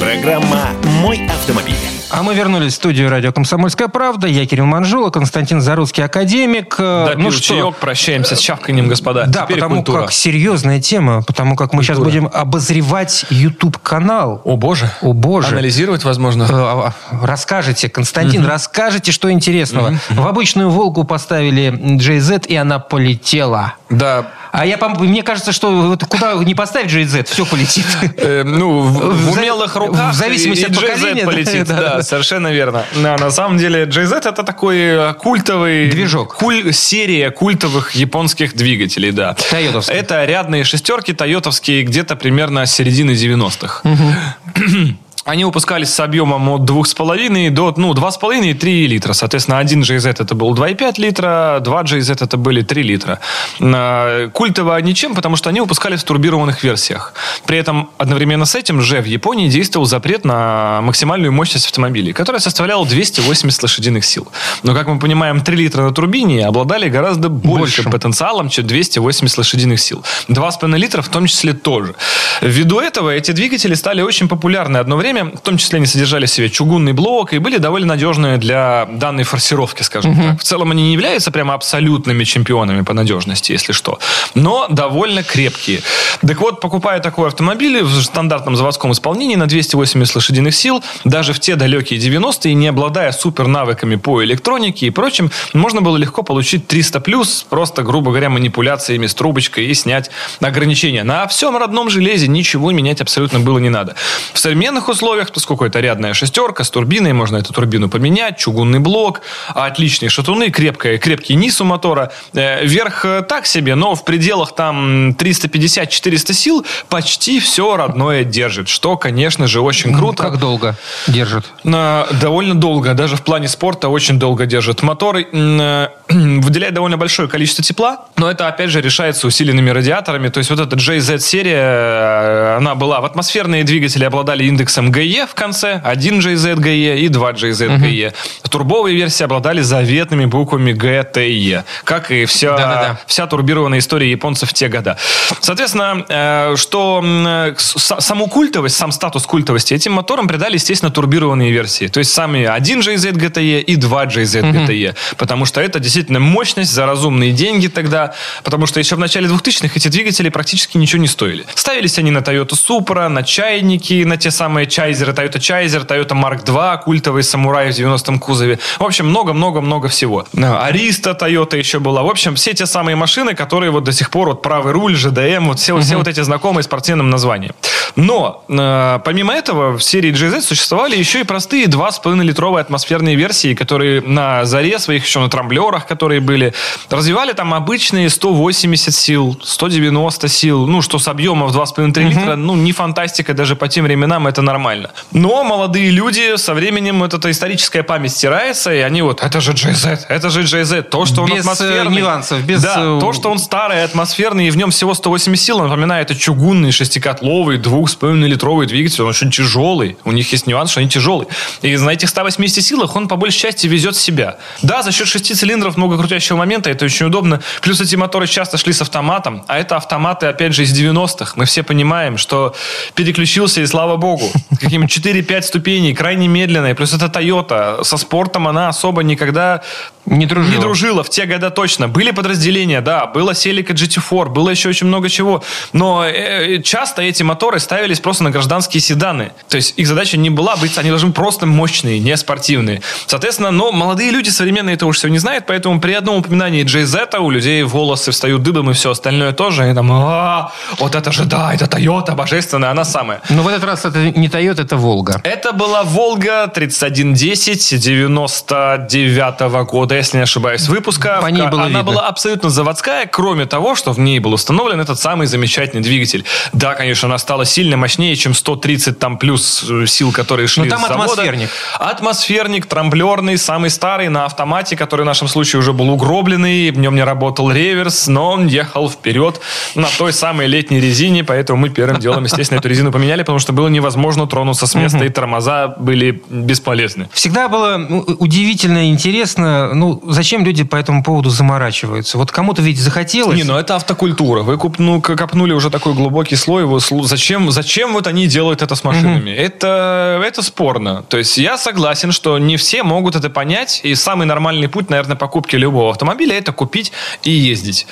Speaker 3: Программа «Мой автомобиль».
Speaker 2: А мы вернулись в студию радио «Комсомольская правда». Я Кирилл Манжула, Константин Заруцкий, академик. Э,
Speaker 1: Допил
Speaker 2: ну что,
Speaker 1: чаек, прощаемся с чавканьем, господа.
Speaker 2: Да,
Speaker 1: Теперь
Speaker 2: потому
Speaker 1: культура.
Speaker 2: как серьезная тема, потому как мы сейчас
Speaker 1: Культура.
Speaker 2: будем обозревать YouTube-канал.
Speaker 1: О, боже.
Speaker 2: О, боже.
Speaker 1: Анализировать, возможно.
Speaker 2: Э, а, Расскажите, Константин, расскажите, что интересного. В обычную «Волгу» поставили JZ, и она полетела.
Speaker 1: Да.
Speaker 2: А я, мне кажется, что вот куда не поставить JZ, все полетит.
Speaker 1: Э, ну, в, [LAUGHS] умелых руках
Speaker 2: в зависимости от поколения,
Speaker 1: полетит.
Speaker 2: да,
Speaker 1: совершенно верно. На, самом деле JZ это такой э, культовый...
Speaker 2: Движок.
Speaker 1: серия культовых японских двигателей, да.
Speaker 2: Тойотовских.
Speaker 1: Это рядные шестерки тойотовские где-то примерно с середины 90-х. [CLEARS THROAT] Они выпускались с объемом от 2,5 до ну, 2,5 и 3 литра. Соответственно, один GZ это был 2,5 литра, два GZ это были 3 литра. А, культово ничем, потому что они выпускались в турбированных версиях. При этом одновременно с этим же в Японии действовал запрет на максимальную мощность автомобилей, которая составляла 280 лошадиных сил. Но, как мы понимаем, 3 литра на турбине обладали гораздо большим
Speaker 2: Больше.
Speaker 1: потенциалом, чем 280 лошадиных сил. 2,5 литра в том числе тоже. Ввиду этого эти двигатели стали очень популярны одно время, в том числе они содержали в себе чугунный блок и были довольно надежные для данной форсировки, скажем так. В целом они не являются прямо абсолютными чемпионами по надежности, если что, но довольно крепкие. Так вот, покупая такой автомобиль в стандартном заводском исполнении на 280 лошадиных сил, даже в те далекие 90-е, не обладая супер навыками по электронике и прочим, можно было легко получить 300 плюс, просто, грубо говоря, манипуляциями с трубочкой и снять ограничения. На всем родном железе ничего менять абсолютно было не надо. В современных условиях, поскольку это рядная шестерка с турбиной, можно эту турбину поменять, чугунный блок, отличные шатуны, крепкая, крепкий низ у мотора. Э, Верх э, так себе, но в пределах там 350-400 сил почти все родное держит, что, конечно же, очень круто.
Speaker 2: Как долго держит?
Speaker 1: Довольно долго, даже в плане спорта очень долго держит. Мотор э, [CLEARS THROAT] выделяет довольно большое количество тепла, но это, опять же, решается усиленными радиаторами. То есть вот эта JZ-серия, она была... В атмосферные двигатели обладали индексом GE в конце, один JZ GE и два JZ GE. Турбовые версии обладали заветными буквами GTE, как и вся,
Speaker 2: Да-да-да.
Speaker 1: вся турбированная история японцев в те года. Соответственно, э, что э, саму культовость, сам статус культовости этим моторам придали, естественно, турбированные версии. То есть сами один JZ GTE и два JZ GTE. Потому что это действительно мощность за разумные деньги тогда. Потому что еще в начале 2000-х эти двигатели практически ничего не стоили. Ставились они на Toyota Supra, на чайники, на те самые чайзеры, Toyota Чайзер, Toyota Mark II, культовый самурай в 90-м кузове. В общем, много-много-много всего. Ариста Toyota еще была. В общем, все те самые машины, которые вот до сих пор, вот правый руль, ЖДМ, вот все, все вот эти знакомые спортивным названием. Но, э, помимо этого, в серии GZ существовали еще и простые 2,5-литровые атмосферные версии, которые на заре своих, еще на трамблерах, которые были, развивали там обычные 180 сил, 190 сил, ну, что с объема в 2,5-3 литра, ну, не фантастика, даже по тем временам это нормально. Но молодые люди, со временем вот эта историческая память стирается, и они вот, это же GZ, это же GZ, то, что он
Speaker 2: Без, э,
Speaker 1: атмосферный.
Speaker 2: нюансов, без,
Speaker 1: Да,
Speaker 2: э,
Speaker 1: то, что он старый, атмосферный, и в нем всего 180 сил, напоминает, это чугунный, шестикотловый, 2,5-литровый двигатель, он очень тяжелый. У них есть нюанс, что они тяжелые. И на этих 180 силах он по большей части везет себя. Да, за счет шести цилиндров много крутящего момента, это очень удобно. Плюс эти моторы часто шли с автоматом, а это автоматы, опять же, из 90-х. Мы все понимаем, что переключился, и слава богу. Каким 4-5 ступеней, крайне медленные. Плюс это Toyota. Со спортом она особо никогда
Speaker 2: Не дружила.
Speaker 1: не дружила в те года точно. Были подразделения, да, было Celica GT4, было еще очень много чего. Но э, часто эти моторы ставились просто на гражданские седаны. То есть их задача не была быть, они должны просто мощные, не спортивные. Соответственно, но молодые люди современные это уж все не знают, поэтому при одном упоминании JZ у людей волосы встают дыбом и все остальное тоже. И там, «А, вот это же, да, это Toyota божественная, она самая.
Speaker 2: Но в этот раз это не Toyota, это Волга.
Speaker 1: Это была Волга 3110 99 года, если не ошибаюсь, выпуска.
Speaker 2: По ней было
Speaker 1: Она
Speaker 2: видно.
Speaker 1: была абсолютно заводская, кроме того, что в ней был установлен этот самый замечательный двигатель. Да, конечно, она стала сильно мощнее, чем 130 там плюс э, сил, которые шли
Speaker 2: Но там
Speaker 1: с завода.
Speaker 2: атмосферник.
Speaker 1: Атмосферник, трамблерный, самый старый, на автомате, который в нашем случае уже был угробленный, в нем не работал реверс, но он ехал вперед на той самой летней резине, поэтому мы первым делом, естественно, эту резину поменяли, потому что было невозможно тронуться с места, и тормоза были бесполезны.
Speaker 2: Всегда было ну, удивительно интересно, ну, зачем люди по этому поводу заморачиваются. Вот кому-то ведь захотелось.
Speaker 1: Не, ну это автокультура. Вы куп- ну, копнули уже такой глубокий слой. его Зачем, зачем вот они делают это с машинами? Это, это спорно. То есть я согласен, что не все могут это понять. И самый нормальный путь, наверное, покупки любого автомобиля это купить и ездить.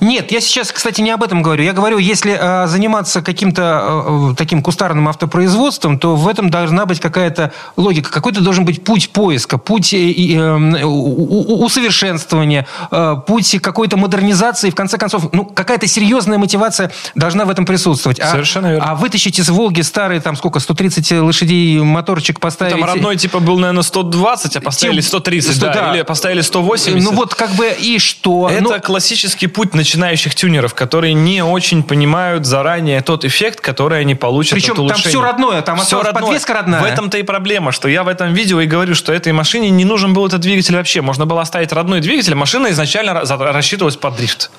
Speaker 2: Нет, я сейчас, кстати, не об этом говорю. Я говорю, если э, заниматься каким-то э, таким кустарным автопроизводством, то в этом должна быть какая-то логика. Какой-то должен быть путь поиска, путь э, э, усовершенствования, э, путь какой-то модернизации, в конце концов, ну, какая-то серьезная мотивация должна в этом присутствовать. А,
Speaker 1: Совершенно верно.
Speaker 2: А вытащить из Волги старый, там, сколько, 130 лошадей моторчик поставить...
Speaker 1: Там родной типа был, наверное, 120, а поставили
Speaker 2: Тем-
Speaker 1: 130,
Speaker 2: Сто-
Speaker 1: да,
Speaker 2: да.
Speaker 1: или поставили 180.
Speaker 2: Ну, вот как бы и что?
Speaker 1: Это
Speaker 2: Ну,
Speaker 1: классический путь начинающих тюнеров, которые не очень понимают заранее тот эффект, который они получат
Speaker 2: Причем там всё родное, там осталась
Speaker 1: родное.
Speaker 2: подвеска родная.
Speaker 1: В этом-то и проблема, что я в этом видео и говорю, что этой машине не нужен был этот двигатель вообще. Можно было оставить родной двигатель, машина изначально рассчитывалась под дрифт.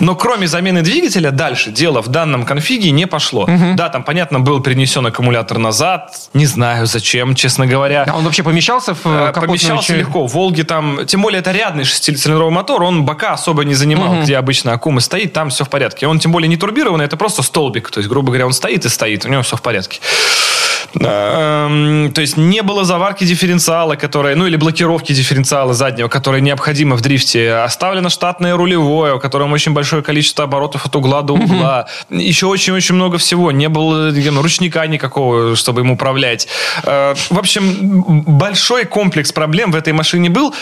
Speaker 1: Но кроме замены двигателя, дальше дело в данном конфиге не пошло. Да, там, понятно, был перенесен аккумулятор назад. Не знаю, зачем, честно говоря.
Speaker 2: а он вообще помещался в э,
Speaker 1: Э, Помещался
Speaker 2: часть?
Speaker 1: легко. В Волге там, тем более это рядный шестицилиндровый мотор, он бока особо не занимал, где обычно Акума стоит, там все в порядке. Он тем более не турбированный, это просто столбик. То есть, грубо говоря, он стоит и стоит, у него все в порядке. Эм, То есть не было заварки дифференциала, которая, ну или блокировки дифференциала заднего, которая необходима в дрифте. Оставлено штатное рулевое, у котором очень большое количество оборотов от угла до угла. Еще очень-очень много всего. Не было э, ручника никакого, чтобы им управлять. Э, В общем, большой комплекс проблем в этой машине был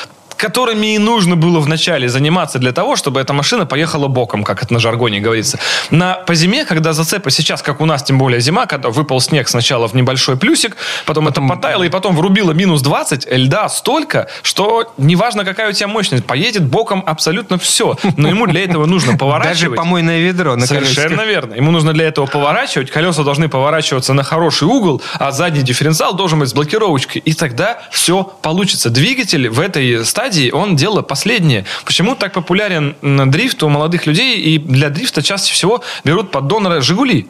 Speaker 1: которыми и нужно было вначале заниматься для того, чтобы эта машина поехала боком, как это на жаргоне говорится. На, по зиме, когда зацепы сейчас, как у нас, тем более зима, когда выпал снег сначала в небольшой плюсик, потом, это потаяло, и потом врубило минус 20, льда столько, что неважно, какая у тебя мощность, поедет боком абсолютно все. Но ему для этого нужно
Speaker 2: Даже
Speaker 1: поворачивать.
Speaker 2: помойное ведро на
Speaker 1: Совершенно
Speaker 2: колесиках.
Speaker 1: верно. Ему нужно для этого поворачивать, колеса должны поворачиваться на хороший угол, а задний дифференциал должен быть с блокировочкой. И тогда все получится. Двигатель в этой стадии, он дело последнее. Почему так популярен дрифт у молодых людей? И для дрифта чаще всего берут под донора «Жигули».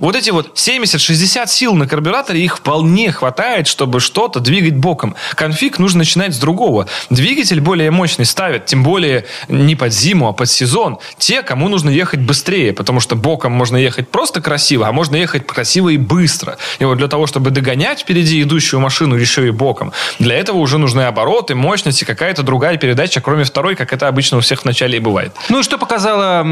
Speaker 1: Вот эти вот 70-60 сил на карбюраторе, их вполне хватает, чтобы что-то двигать боком. Конфиг нужно начинать с другого. Двигатель более мощный ставят, тем более не под зиму, а под сезон. Те, кому нужно ехать быстрее, потому что боком можно ехать просто красиво, а можно ехать красиво и быстро. И вот для того, чтобы догонять впереди идущую машину еще и боком, для этого уже нужны обороты, мощность и какая-то другая передача, кроме второй, как это обычно у всех в начале и бывает.
Speaker 2: Ну и что показала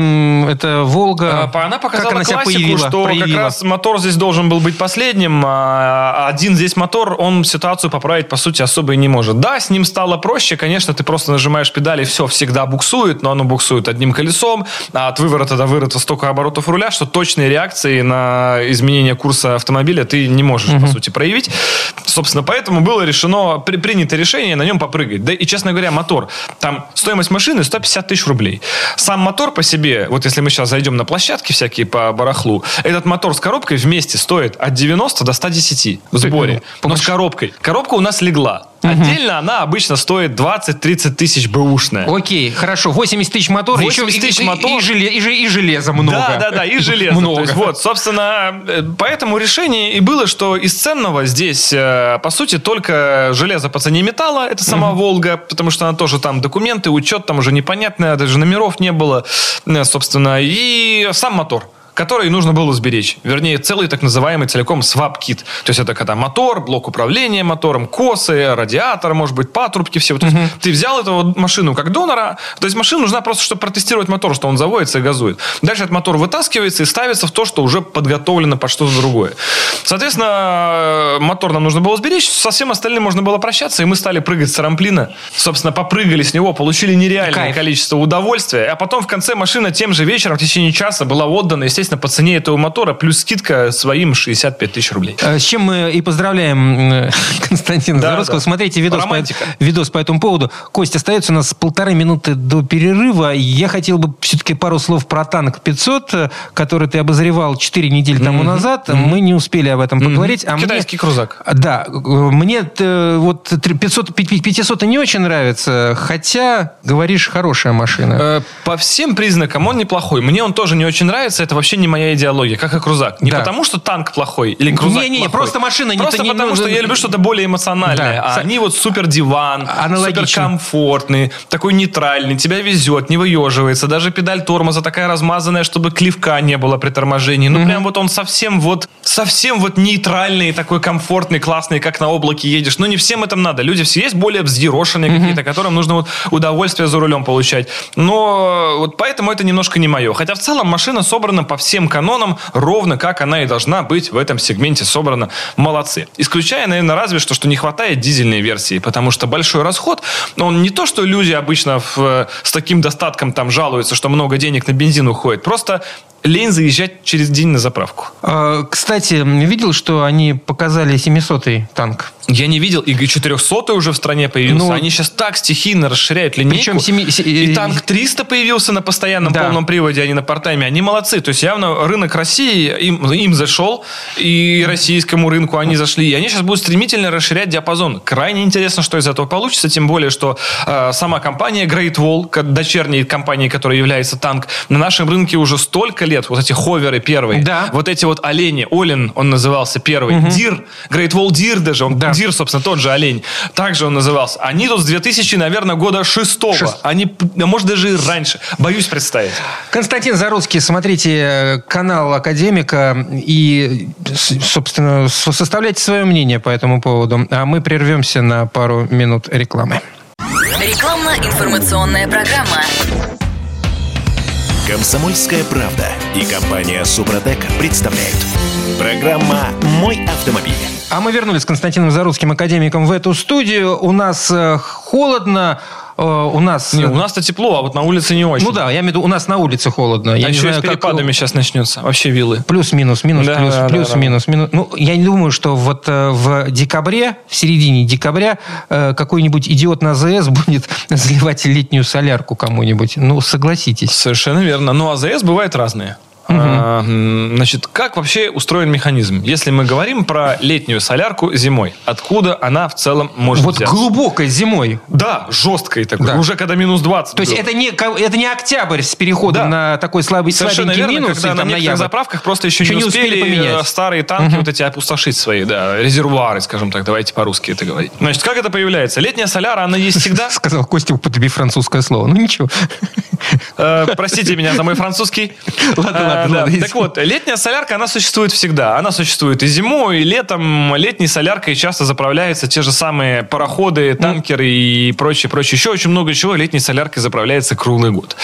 Speaker 2: эта «Волга»?
Speaker 1: А, Она показала
Speaker 2: как она себя
Speaker 1: классику,
Speaker 2: появила,
Speaker 1: что как
Speaker 2: проявила?
Speaker 1: раз мотор здесь должен был быть последним, а один здесь мотор, он ситуацию поправить, по сути, особо и не может. Да, с ним стало проще, конечно, ты просто нажимаешь педали, все всегда буксует, но оно буксует одним колесом, а от выворота до выворота столько оборотов руля, что точной реакции на изменение курса автомобиля ты не можешь, по сути, проявить. Собственно, поэтому было решено, при, принято решение на нем попрыгать. Да и, честно говоря, мотор, там стоимость машины 150 тысяч рублей. Сам мотор по себе, вот если мы сейчас зайдем на площадки всякие по барахлу, этот мотор с коробкой вместе стоит от 90 до 110 в сборе. Но с коробкой. Коробка у нас легла. Отдельно она обычно стоит 20-30 тысяч бэушная.
Speaker 2: Окей, хорошо. 80 тысяч мотор,
Speaker 1: 80
Speaker 2: еще и-
Speaker 1: тысяч
Speaker 2: и,
Speaker 1: мотор.
Speaker 2: И, желе- и же- и железа много.
Speaker 1: Да, да, да, и [LAUGHS] железо.
Speaker 2: Много.
Speaker 1: Есть, вот, собственно, э, поэтому решение и было, что из ценного здесь, э, по сути, только железо по цене металла, это сама Волга, потому что она тоже там документы, учет там уже непонятный, даже номеров не было, э, собственно, и сам мотор который нужно было сберечь. Вернее, целый так называемый целиком свап-кит. То есть это когда мотор, блок управления мотором, косы, радиатор, может быть, патрубки все. То есть ты взял эту машину как донора, то есть машина нужна просто, чтобы протестировать мотор, что он заводится и газует. Дальше этот мотор вытаскивается и ставится в то, что уже подготовлено под что-то другое. Соответственно, мотор нам нужно было сберечь, со всем остальным можно было прощаться, и мы стали прыгать с рамплина. Собственно, попрыгали с него, получили нереальное
Speaker 2: Кайф.
Speaker 1: количество удовольствия, а потом в конце машина тем же вечером в течение часа была отдана, естественно, по цене этого мотора, плюс скидка своим 65 тысяч рублей.
Speaker 2: Э, С чем мы и поздравляем э, [LAUGHS] Константина
Speaker 1: Да,
Speaker 2: Заровского.
Speaker 1: да.
Speaker 2: Смотрите видос по,
Speaker 1: Романтика.
Speaker 2: видос по этому поводу. Кость, остается у нас полторы минуты до перерыва. Я хотел бы все-таки пару слов про танк 500, э, который ты обозревал 4 недели тому назад. Мы не успели об этом поговорить. А мне-
Speaker 1: Китайский крузак.
Speaker 2: Да, э, мне вот три- 500, 500 не очень нравится, хотя, говоришь, хорошая машина.
Speaker 1: По всем признакам он неплохой. Мне он тоже не очень нравится. Это вообще не моя идеология, как и крузак. Не
Speaker 2: Да.
Speaker 1: потому, что танк плохой или крузак
Speaker 2: Не-не,
Speaker 1: плохой.
Speaker 2: просто машина не-
Speaker 1: Просто
Speaker 2: не-
Speaker 1: потому,
Speaker 2: ну,
Speaker 1: что я люблю что-то более эмоциональное.
Speaker 2: Да.
Speaker 1: А они вот супер диван,
Speaker 2: Аналогично.
Speaker 1: супер комфортный, такой нейтральный, тебя везет, не выеживается. Даже педаль тормоза такая размазанная, чтобы клевка не было при торможении. Ну, прям вот он совсем вот, совсем вот нейтральный, такой комфортный, классный, как на облаке едешь. Но не всем это надо. Люди все есть более взъерошенные какие-то, которым нужно вот удовольствие за рулем получать. Но вот поэтому это немножко не мое. Хотя в целом машина собрана по всем канонам, ровно как она и должна быть в этом сегменте собрана. Молодцы. Исключая, наверное, разве что, что не хватает дизельной версии, потому что большой расход, он не то, что люди обычно в, э, с таким достатком там жалуются, что много денег на бензин уходит. Просто лень заезжать через день на заправку.
Speaker 2: А, Кстати, видел, что они показали 700-й танк?
Speaker 1: Я не видел, и 400 уже в стране появился.
Speaker 2: Ну,
Speaker 1: Они сейчас так стихийно расширяют линейку.
Speaker 2: Причем семи- се-
Speaker 1: И
Speaker 2: э,
Speaker 1: танк 300 появился на постоянном
Speaker 2: Да.
Speaker 1: полном приводе, а не на партайме. Они молодцы. То есть явно рынок России им, им зашел, и российскому рынку они зашли. И они сейчас будут стремительно расширять диапазон. Крайне интересно, что из этого получится. Тем более, что э, сама компания Great Wall, дочерней компании, которая является Tank, на нашем рынке уже столько лет. Вот эти ховеры первые.
Speaker 2: Да.
Speaker 1: Вот эти вот олени. Олен он назывался первый. Deer. Great Wall Deer даже. Он
Speaker 2: Да.
Speaker 1: Deer, собственно, тот же олень. Также он назывался. Они тут с 2000, наверное, года шестого.
Speaker 2: Шест-
Speaker 1: Они, может, даже и раньше. Боюсь представить.
Speaker 2: Константин Заруцкий, смотрите э, канал Академика и, собственно, составляйте свое мнение по этому поводу. А мы прервемся на пару минут рекламы.
Speaker 4: Рекламно-информационная программа.
Speaker 3: Комсомольская правда и компания Супротек представляют. Программа «Мой автомобиль».
Speaker 2: А мы вернулись с Константином Заруцким, академиком, в эту студию. У нас э, холодно, у нас...
Speaker 1: Не, у нас-то тепло, а вот на улице не очень.
Speaker 2: Ну да, я имею в виду, у нас на улице холодно.
Speaker 1: А
Speaker 2: Я
Speaker 1: еще и с
Speaker 2: знаю, как-
Speaker 1: перепадами сейчас начнется. Вообще вилы.
Speaker 2: Плюс-минус, минус,
Speaker 1: Да,
Speaker 2: плюс,
Speaker 1: да,
Speaker 2: плюс,
Speaker 1: да, да.
Speaker 2: минус, минус. Ну, я не думаю, что вот э, в декабре, в середине декабря, э, какой-нибудь идиот на АЗС будет [LAUGHS] заливать летнюю солярку кому-нибудь. Ну, согласитесь.
Speaker 1: Совершенно верно. Но АЗС бывают разные. А, Значит, как вообще устроен механизм? Если мы говорим про летнюю солярку зимой, откуда она в целом может
Speaker 2: Вот
Speaker 1: взяться?
Speaker 2: глубокой зимой.
Speaker 1: Да, жесткой такой.
Speaker 2: Да.
Speaker 1: Уже когда минус 20
Speaker 2: То есть
Speaker 1: было.
Speaker 2: это не, это не октябрь с переходом
Speaker 1: Да.
Speaker 2: на такой слабый,
Speaker 1: Совершенно
Speaker 2: слабенький
Speaker 1: верно,
Speaker 2: минус,
Speaker 1: когда на некоторых
Speaker 2: ноябрь.
Speaker 1: заправках просто еще,
Speaker 2: Еще
Speaker 1: не
Speaker 2: не успели
Speaker 1: успели,
Speaker 2: поменять.
Speaker 1: э, старые танки вот эти опустошить свои, да, резервуары, скажем так, давайте по-русски это говорить. Значит, как это появляется? Летняя соляра, она есть всегда. [LAUGHS]
Speaker 2: Сказал Костя, употребив французское слово. Ну ничего.
Speaker 1: Э, Простите меня за мой французский. [LAUGHS]
Speaker 2: Ладно,
Speaker 1: Э,
Speaker 2: ладно,
Speaker 1: да. Так вот, летняя солярка, она существует всегда. Она существует и зимой, и летом. Летней соляркой часто заправляются те же самые пароходы, танкеры и прочее, прочее. Еще очень много чего летней соляркой заправляется круглый год.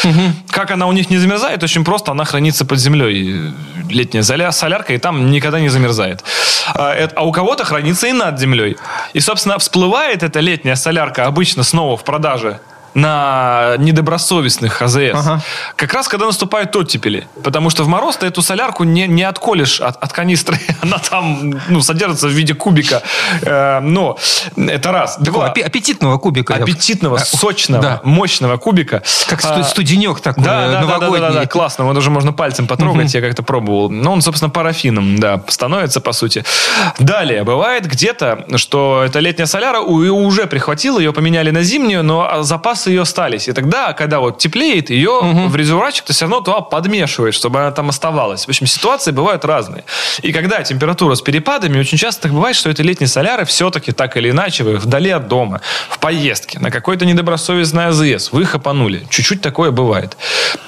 Speaker 1: Как она у них не замерзает? Очень просто, она хранится под землей. Летняя соля- солярка, и там никогда не замерзает. А а у кого-то хранится и над землей. И, собственно, всплывает эта летняя солярка обычно снова в продаже на недобросовестных АЗС.
Speaker 2: Ага.
Speaker 1: Как раз когда наступают оттепели. Потому что в мороз ты эту солярку не, не отколешь от, от канистры. [LAUGHS] Она там ну, содержится в виде кубика. Э, но это раз.
Speaker 2: Такого
Speaker 1: Два.
Speaker 2: аппе- аппетитного кубика.
Speaker 1: Аппетитного,
Speaker 2: А,
Speaker 1: сочного,
Speaker 2: да.
Speaker 1: мощного кубика.
Speaker 2: Как
Speaker 1: А,
Speaker 2: сту- студенек такой,
Speaker 1: да, да, да, да, да,
Speaker 2: новогодний.
Speaker 1: да, классно. Его даже можно пальцем потрогать, я как-то пробовал. Но он, собственно, парафином, да, становится, по сути. Далее, бывает где-то, что эта летняя соляра уже прихватила, ее поменяли на зимнюю, но запасы ее остались. И тогда, когда вот теплеет, ее в резервуарчик ты все равно туда подмешиваешь, чтобы она там оставалась. В общем, ситуации бывают разные. И когда температура с перепадами, очень часто так бывает, что этой летней соляры все-таки так или иначе вы вдали от дома, в поездке, на какой-то недобросовестный АЗС, вы хапанули. Чуть-чуть такое бывает.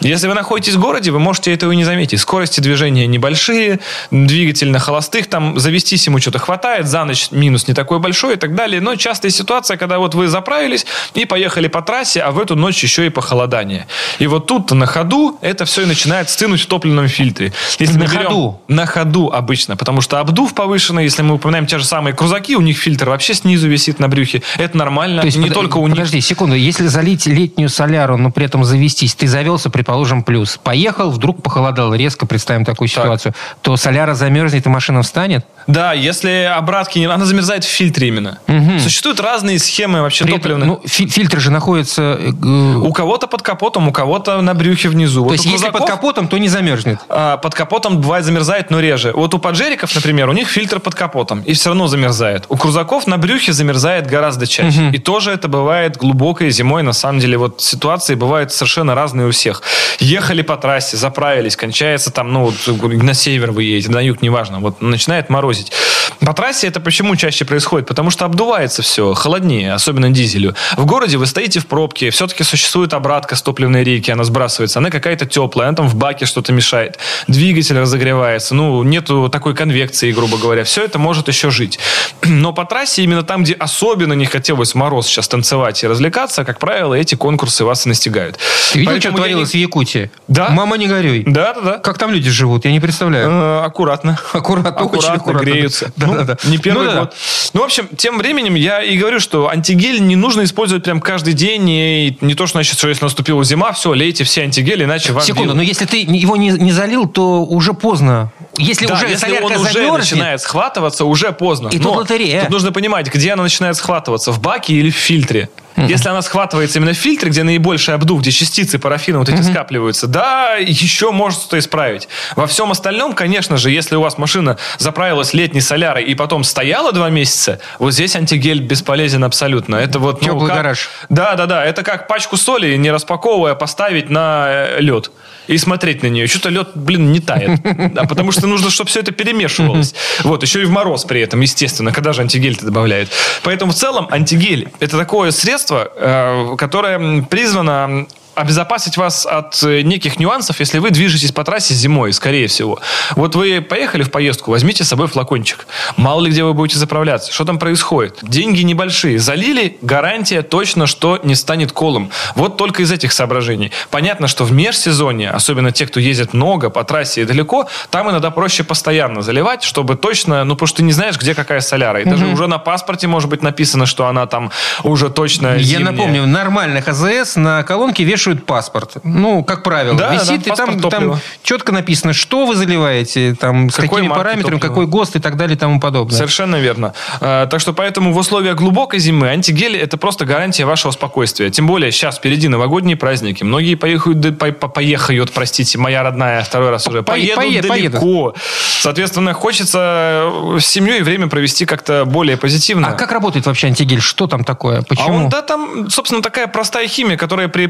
Speaker 1: Если вы находитесь в городе, вы можете этого и не заметить. Скорости движения небольшие, двигатель на холостых, там завестись ему что-то хватает, за ночь минус не такой большой и так далее. Но частая ситуация, когда вот вы заправились и поехали по трассе, а в эту ночь еще и похолодание. И вот тут на ходу это все и начинает стынуть в топливном фильтре. Если
Speaker 2: На
Speaker 1: берем-
Speaker 2: ходу?
Speaker 1: На ходу обычно, потому что обдув повышенный, если мы упоминаем те же самые крузаки, у них фильтр вообще снизу висит на брюхе. Это нормально.
Speaker 2: То есть,
Speaker 1: не
Speaker 2: под-
Speaker 1: только у них.
Speaker 2: Подожди, секунду. Если залить летнюю соляру, но при этом завестись, ты завелся, предположим, плюс. Поехал, вдруг похолодало, резко представим такую ситуацию, то соляра замерзнет и машина встанет?
Speaker 1: Да, если обратки, не- она замерзает в фильтре именно. Существуют разные схемы вообще
Speaker 2: При этом,
Speaker 1: топливные.
Speaker 2: ну, фи- фильтр же находится... э, э,
Speaker 1: у кого-то под капотом, у кого-то на брюхе внизу.
Speaker 2: то
Speaker 1: Вот
Speaker 2: есть, если под капотом, то не замерзнет.
Speaker 1: а, под капотом бывает замерзает, но реже. Вот у поджериков, например, у них фильтр под капотом, и все равно замерзает. У крузаков на брюхе замерзает гораздо чаще. И тоже это бывает глубокой зимой. На самом деле, вот ситуации бывают совершенно разные у всех. Ехали по трассе, заправились, кончается там, ну, вот, на север вы едете, на юг, неважно. Вот начинает морозить. По трассе это почему чаще происходит? Потому что обдувается все, холоднее, особенно дизелю. В городе вы стоите в пробки, все-таки существует обратка с топливной рейки, она сбрасывается, она какая-то теплая, она там в баке что-то мешает, двигатель разогревается, ну, нету такой конвекции, грубо говоря, все это может еще жить. [CLEARS THROAT] Но по трассе, именно там, где особенно не хотелось мороз сейчас танцевать и развлекаться, как правило, эти конкурсы вас и настигают.
Speaker 2: Ты видел,
Speaker 1: Поэтому
Speaker 2: что творилось
Speaker 1: не-
Speaker 2: в Якутии?
Speaker 1: Да.
Speaker 2: Мама, не горюй.
Speaker 1: Да, да, да.
Speaker 2: Как там люди живут, я не представляю.
Speaker 1: Э, Аккуратно. [LAUGHS]
Speaker 2: Аккуратно, очень
Speaker 1: аккуратно,
Speaker 2: аккуратно.
Speaker 1: греются. [LAUGHS]
Speaker 2: Да,
Speaker 1: Ну,
Speaker 2: да, да.
Speaker 1: Не первый
Speaker 2: Ну, да.
Speaker 1: год. Ну, в общем, тем временем я и говорю, что антигель не нужно использовать прям каждый день. И не то, что значит, что если наступила зима, все, лейте все антигели, иначе вам
Speaker 2: Секунду,
Speaker 1: бил.
Speaker 2: но если ты его не, не залил, то уже поздно. Если
Speaker 1: Да,
Speaker 2: уже
Speaker 1: если он уже
Speaker 2: замерзнет,
Speaker 1: начинает схватываться, уже поздно.
Speaker 2: И тут
Speaker 1: Но
Speaker 2: лотерея.
Speaker 1: Тут нужно понимать, где она начинает схватываться, в баке или в фильтре. Если она схватывается именно в фильтре, где наибольший обдув, где частицы парафина вот эти скапливаются, да, еще может что исправить. Во всем остальном, конечно же, если у вас машина заправилась летней солярой и потом стояла два месяца, вот здесь антигель бесполезен абсолютно. Это вот, ну,
Speaker 2: Теплый
Speaker 1: как-
Speaker 2: гараж.
Speaker 1: Да, да, да. Это как пачку соли, не распаковывая, поставить на э, лед и смотреть на нее. Что-то лед, блин, не тает. Да, потому что нужно, чтобы все это перемешивалось. Вот, еще и в мороз при этом, естественно. Когда же антигель-то добавляют? Поэтому в целом антигель – это такое средство, э, которое призвано обезопасить вас от э, неких нюансов, если вы движетесь по трассе зимой, скорее всего. Вот вы поехали в поездку, возьмите с собой флакончик. Мало ли где вы будете заправляться. Что там происходит? Деньги небольшие. Залили, гарантия точно, что не станет колом. Вот только из этих соображений. Понятно, что в межсезонье, особенно те, кто ездит много по трассе и далеко, там иногда проще постоянно заливать, чтобы точно, ну, потому что ты не знаешь, где какая соляра. И даже уже на паспорте может быть написано, что она там уже точно
Speaker 2: Я
Speaker 1: зимняя.
Speaker 2: напомню, нормальных АЗС на колонке вешают паспорт. Ну, как правило,
Speaker 1: Да,
Speaker 2: висит,
Speaker 1: да,
Speaker 2: и там, там четко написано, что вы заливаете, там, с
Speaker 1: Какой
Speaker 2: какими параметрами,
Speaker 1: топлива.
Speaker 2: какой ГОСТ и так далее и тому подобное.
Speaker 1: Совершенно верно. А, Так что поэтому в условиях глубокой зимы антигели это просто гарантия вашего спокойствия. Тем более сейчас впереди новогодние праздники. Многие поехают, по- по- поехают, простите, моя родная второй раз уже.
Speaker 2: По-
Speaker 1: Поедут
Speaker 2: пое-
Speaker 1: далеко. Соответственно, хочется э, с семьей время провести как-то более позитивно.
Speaker 2: А как работает вообще антигель? Что там такое?
Speaker 1: А
Speaker 2: Почему?
Speaker 1: он, да, там, собственно, такая простая химия, которая при-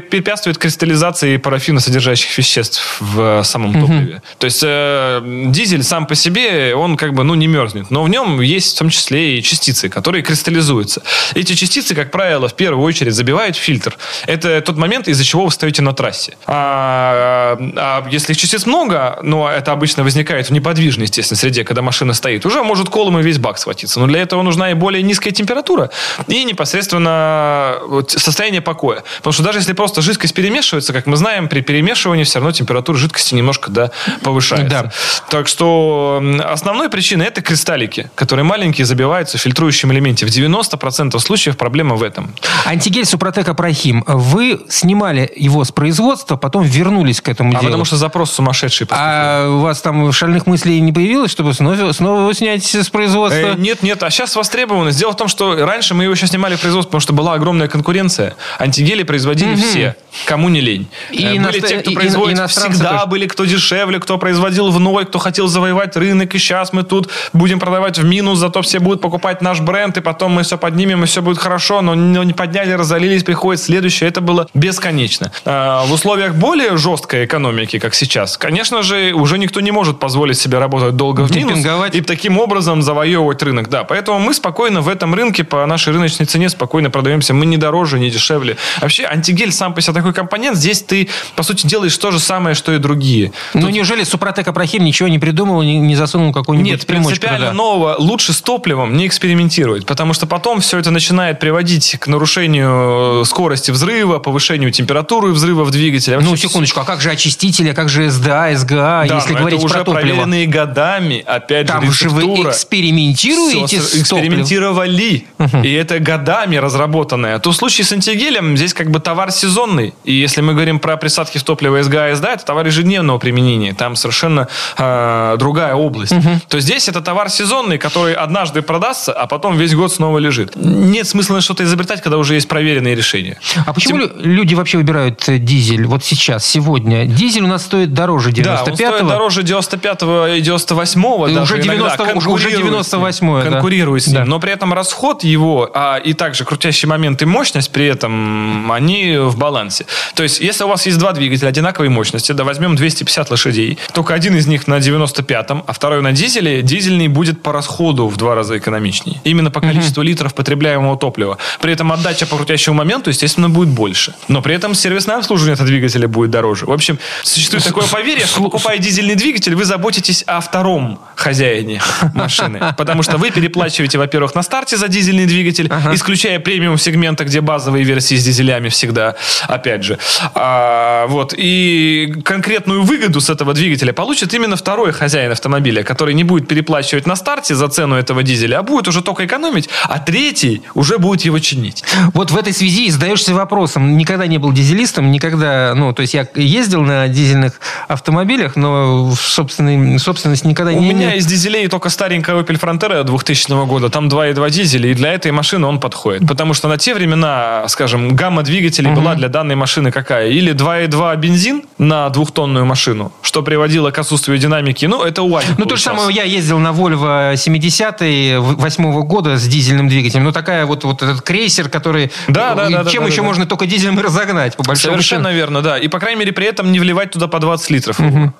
Speaker 1: препятствует кристаллизации парафина, содержащих веществ в э, самом топливе. То есть э, дизель сам по себе, он как бы, ну, не мерзнет. Но в нем есть в том числе и частицы, которые кристаллизуются. Эти частицы, как правило, в первую очередь забивают фильтр. Это тот момент, из-за чего вы стоите на трассе. А, а если их частиц много, но это обычно возникает в неподвижной, естественно, среде, когда машина стоит, уже может колом и весь бак схватиться. Но для этого нужна и более низкая температура, и непосредственно состояние покоя. Потому что даже если просто жидкость перемешивается, как мы знаем, при перемешивании все равно температура жидкости немножко да, повышается.
Speaker 2: Да.
Speaker 1: Так что основной причиной это кристаллики, которые маленькие забиваются в фильтрующем элементе. В 90% случаев проблема в этом.
Speaker 2: Антигель Супротек Апрахим. Вы снимали его с производства, потом вернулись к этому
Speaker 1: А
Speaker 2: делу.
Speaker 1: потому что запрос сумасшедший. поступил.
Speaker 2: А у вас там шальных мыслей не появилось, чтобы снова, снова его снять с производства?
Speaker 1: Э, нет, нет, а сейчас востребованность. Дело в том, что раньше мы его еще снимали в производство, потому что была огромная конкуренция. Антигели производили все, кому не лень.
Speaker 2: И
Speaker 1: Э, были те, кто
Speaker 2: и- и-
Speaker 1: производит всегда,
Speaker 2: тоже.
Speaker 1: были кто дешевле, кто производил в ноль, кто хотел завоевать рынок, и сейчас мы тут будем продавать в минус, зато все будут покупать наш бренд, и потом мы все поднимем, и все будет хорошо, но не подняли, разорились, приходит следующее. Это было бесконечно. А, В условиях более жесткой экономики, как сейчас, конечно же, уже никто не может позволить себе работать долго в минус и таким образом завоевывать рынок. Да, поэтому мы спокойно в этом рынке по нашей рыночной цене спокойно продаемся. Мы не дороже, не дешевле. Вообще, антигель сам по себе такой компонент. Здесь ты, по сути, делаешь то же самое, что и другие.
Speaker 2: Ну, неужели Супротек Апрахим ничего не придумал, не, не засунул какую-нибудь
Speaker 1: Нет, принципиально
Speaker 2: туда?
Speaker 1: нового. Лучше с топливом не экспериментировать, потому что потом все это начинает приводить к нарушению э, скорости взрыва, повышению температуры взрыва в двигателе.
Speaker 2: Ну,
Speaker 1: Вообще
Speaker 2: секундочку, а как же очистители, а как же СДА, СГА,
Speaker 1: Да,
Speaker 2: если говорить
Speaker 1: это уже
Speaker 2: про топливо?
Speaker 1: проверенные годами, опять
Speaker 2: Там
Speaker 1: же,
Speaker 2: же вы экспериментируете
Speaker 1: Всё
Speaker 2: с
Speaker 1: экспериментировали. И это годами разработанное. То в случае с антигелем здесь как бы товар сезонный. И если мы говорим про присадки в топливо СГА и СДА, это товар ежедневного применения. Там совершенно э, другая область. То здесь это товар сезонный, который однажды продастся, а потом весь год снова лежит. Нет смысла что-то изобретать, когда уже есть проверенные решения.
Speaker 2: А почему лю- люди вообще выбирают э, дизель вот сейчас, сегодня? Дизель у нас стоит дороже
Speaker 1: Да, он
Speaker 2: 95-го.
Speaker 1: стоит дороже 95-го и 98-го.
Speaker 2: И
Speaker 1: даже
Speaker 2: уже
Speaker 1: иногда
Speaker 2: 90 уже- уже
Speaker 1: конкурирует с ним.
Speaker 2: 98-е, да.
Speaker 1: Конкурирует с ним.
Speaker 2: Да.
Speaker 1: Но при этом расход его, а и также крутящий момент и мощность при этом, они в балансе. То есть, если у вас есть два двигателя одинаковой мощности, да возьмем 250 лошадей, только один из них на 95-м, а второй на дизеле, дизельный будет по расходу в два раза экономичнее. Именно по количеству литров потребляемого топлива. При этом отдача по крутящему моменту, естественно, будет больше. Но при этом сервисное обслуживание этого двигателя будет дороже. В общем, существует такое поверье, что покупая дизельный двигатель, вы заботитесь о втором хозяине машины. Потому что вы переплачиваете, во-первых, на старте за дизельный двигатель, исключая премиум сегмента, где базовые версии с дизелями всегда, опять же. А, вот. И конкретную выгоду с этого двигателя получит именно второй хозяин автомобиля, который не будет переплачивать на старте за цену этого дизеля, а будет уже только экономить, а третий уже будет его чинить.
Speaker 2: Вот в этой связи задаешься вопросом. Никогда не был дизелистом, никогда, ну, то есть я ездил на дизельных автомобилях, но в собственной, собственности никогда
Speaker 1: У
Speaker 2: не
Speaker 1: меня
Speaker 2: имел.
Speaker 1: из дизелей только старенькая Opel Frontera 2000 года. Там 2.2 дизеля, и для этой машины он подходит. Потому что на те времена, скажем, гамма двигателей была для данной машины какая? Или 2.2 бензин на двухтонную машину, что приводило к отсутствию динамики. Ну, это УАЗик
Speaker 2: Ну, то же самое, я ездил на Volvo 70-й, 8 года с дизельным двигателем. Ну, такая вот, вот этот крейсер, который...
Speaker 1: Да, да, да, да,
Speaker 2: Чем
Speaker 1: да,
Speaker 2: еще
Speaker 1: да.
Speaker 2: можно только дизелем и разогнать, по большому
Speaker 1: Совершенно
Speaker 2: счету.
Speaker 1: верно, да. И, по крайней мере, при этом не вливать туда по 20 литров.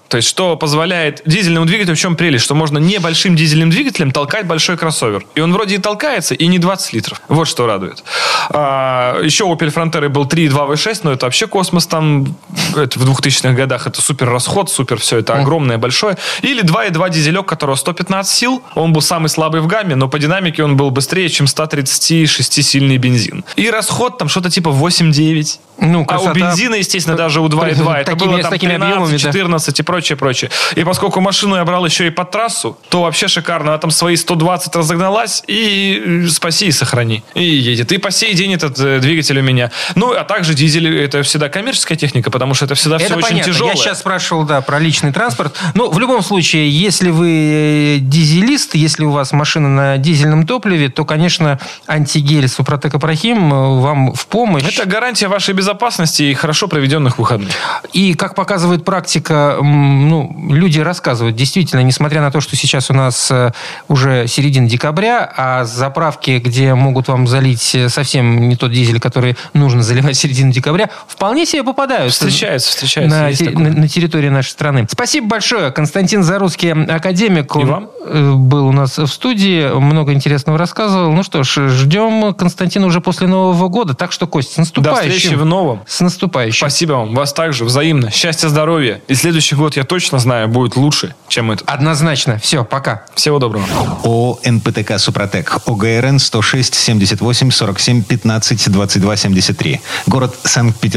Speaker 1: То есть, что позволяет дизельному двигателю, в чем прелесть? Что можно небольшим дизельным двигателем толкать большой кроссовер. И он вроде и толкается, и не 20 литров. Вот что радует. А, еще у Opel Frontera был 3.2 V6, но это вообще космос там это в 2000-х годах. Это супер расход, супер все это огромное, большое. Или 2.2 дизелек, которого 115 сил. Он был самый слабый в гамме, но по динамике он был быстрее, чем 136-сильный бензин. И расход там что-то типа 8-9.
Speaker 2: Ну,
Speaker 1: А у
Speaker 2: красота.
Speaker 1: бензина, естественно, даже у 2.2 [LAUGHS] это
Speaker 2: Такими-
Speaker 1: было там
Speaker 2: такими
Speaker 1: 13,
Speaker 2: объемами, да.
Speaker 1: 14 и прочее, прочее. И поскольку машину я брал еще и под трассу, то вообще шикарно. Она там свои 120 разогналась, и э, спаси и сохрани. И едет. И по сей день этот э, двигатель у меня. Ну, а также дизель, это всегда коммерческая техника, потому что это всегда все
Speaker 2: Это
Speaker 1: очень
Speaker 2: понятно.
Speaker 1: тяжелое.
Speaker 2: Я сейчас спрашивал, да, про личный транспорт. Ну, в любом случае, если вы э, дизелист, если у вас машина на дизельном топливе, то, конечно, антигель Супротек Апрахим э, вам в помощь.
Speaker 1: Это гарантия вашей безопасности и хорошо проведенных выходных.
Speaker 2: И, как показывает практика, ну, люди рассказывают, действительно, несмотря на то, что сейчас у нас э, уже середина декабря, а заправки, где могут вам залить совсем не тот дизель, который нужно заливать в середину декабря, вполне себе попадаются.
Speaker 1: Встречается, встречается.
Speaker 2: На, те- на- на территории нашей страны. Спасибо большое. Константин Заруцкий, академик, он,
Speaker 1: вам.
Speaker 2: э, был у нас в студии, много интересного рассказывал. Ну что ж, ждем Константина уже после Нового года. Так что, Кость, с
Speaker 1: До
Speaker 2: наступающим.
Speaker 1: встречи в новом.
Speaker 2: С наступающим.
Speaker 1: Спасибо вам. Вас также. Взаимно. Счастья, здоровья. И следующий год, я точно знаю, будет лучше, чем этот.
Speaker 2: Однозначно. Все, пока.
Speaker 1: Всего доброго.
Speaker 4: ООО «НПТК Супротек». ОГРН 106 78 47 15 22 73. Город Санкт-Петербург.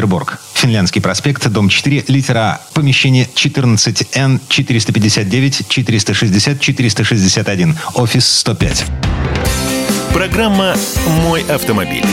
Speaker 4: Финляндский проспект, дом 4, литера А. Помещение 14Н 459 460 461. Офис 105.
Speaker 3: Программа «Мой автомобиль».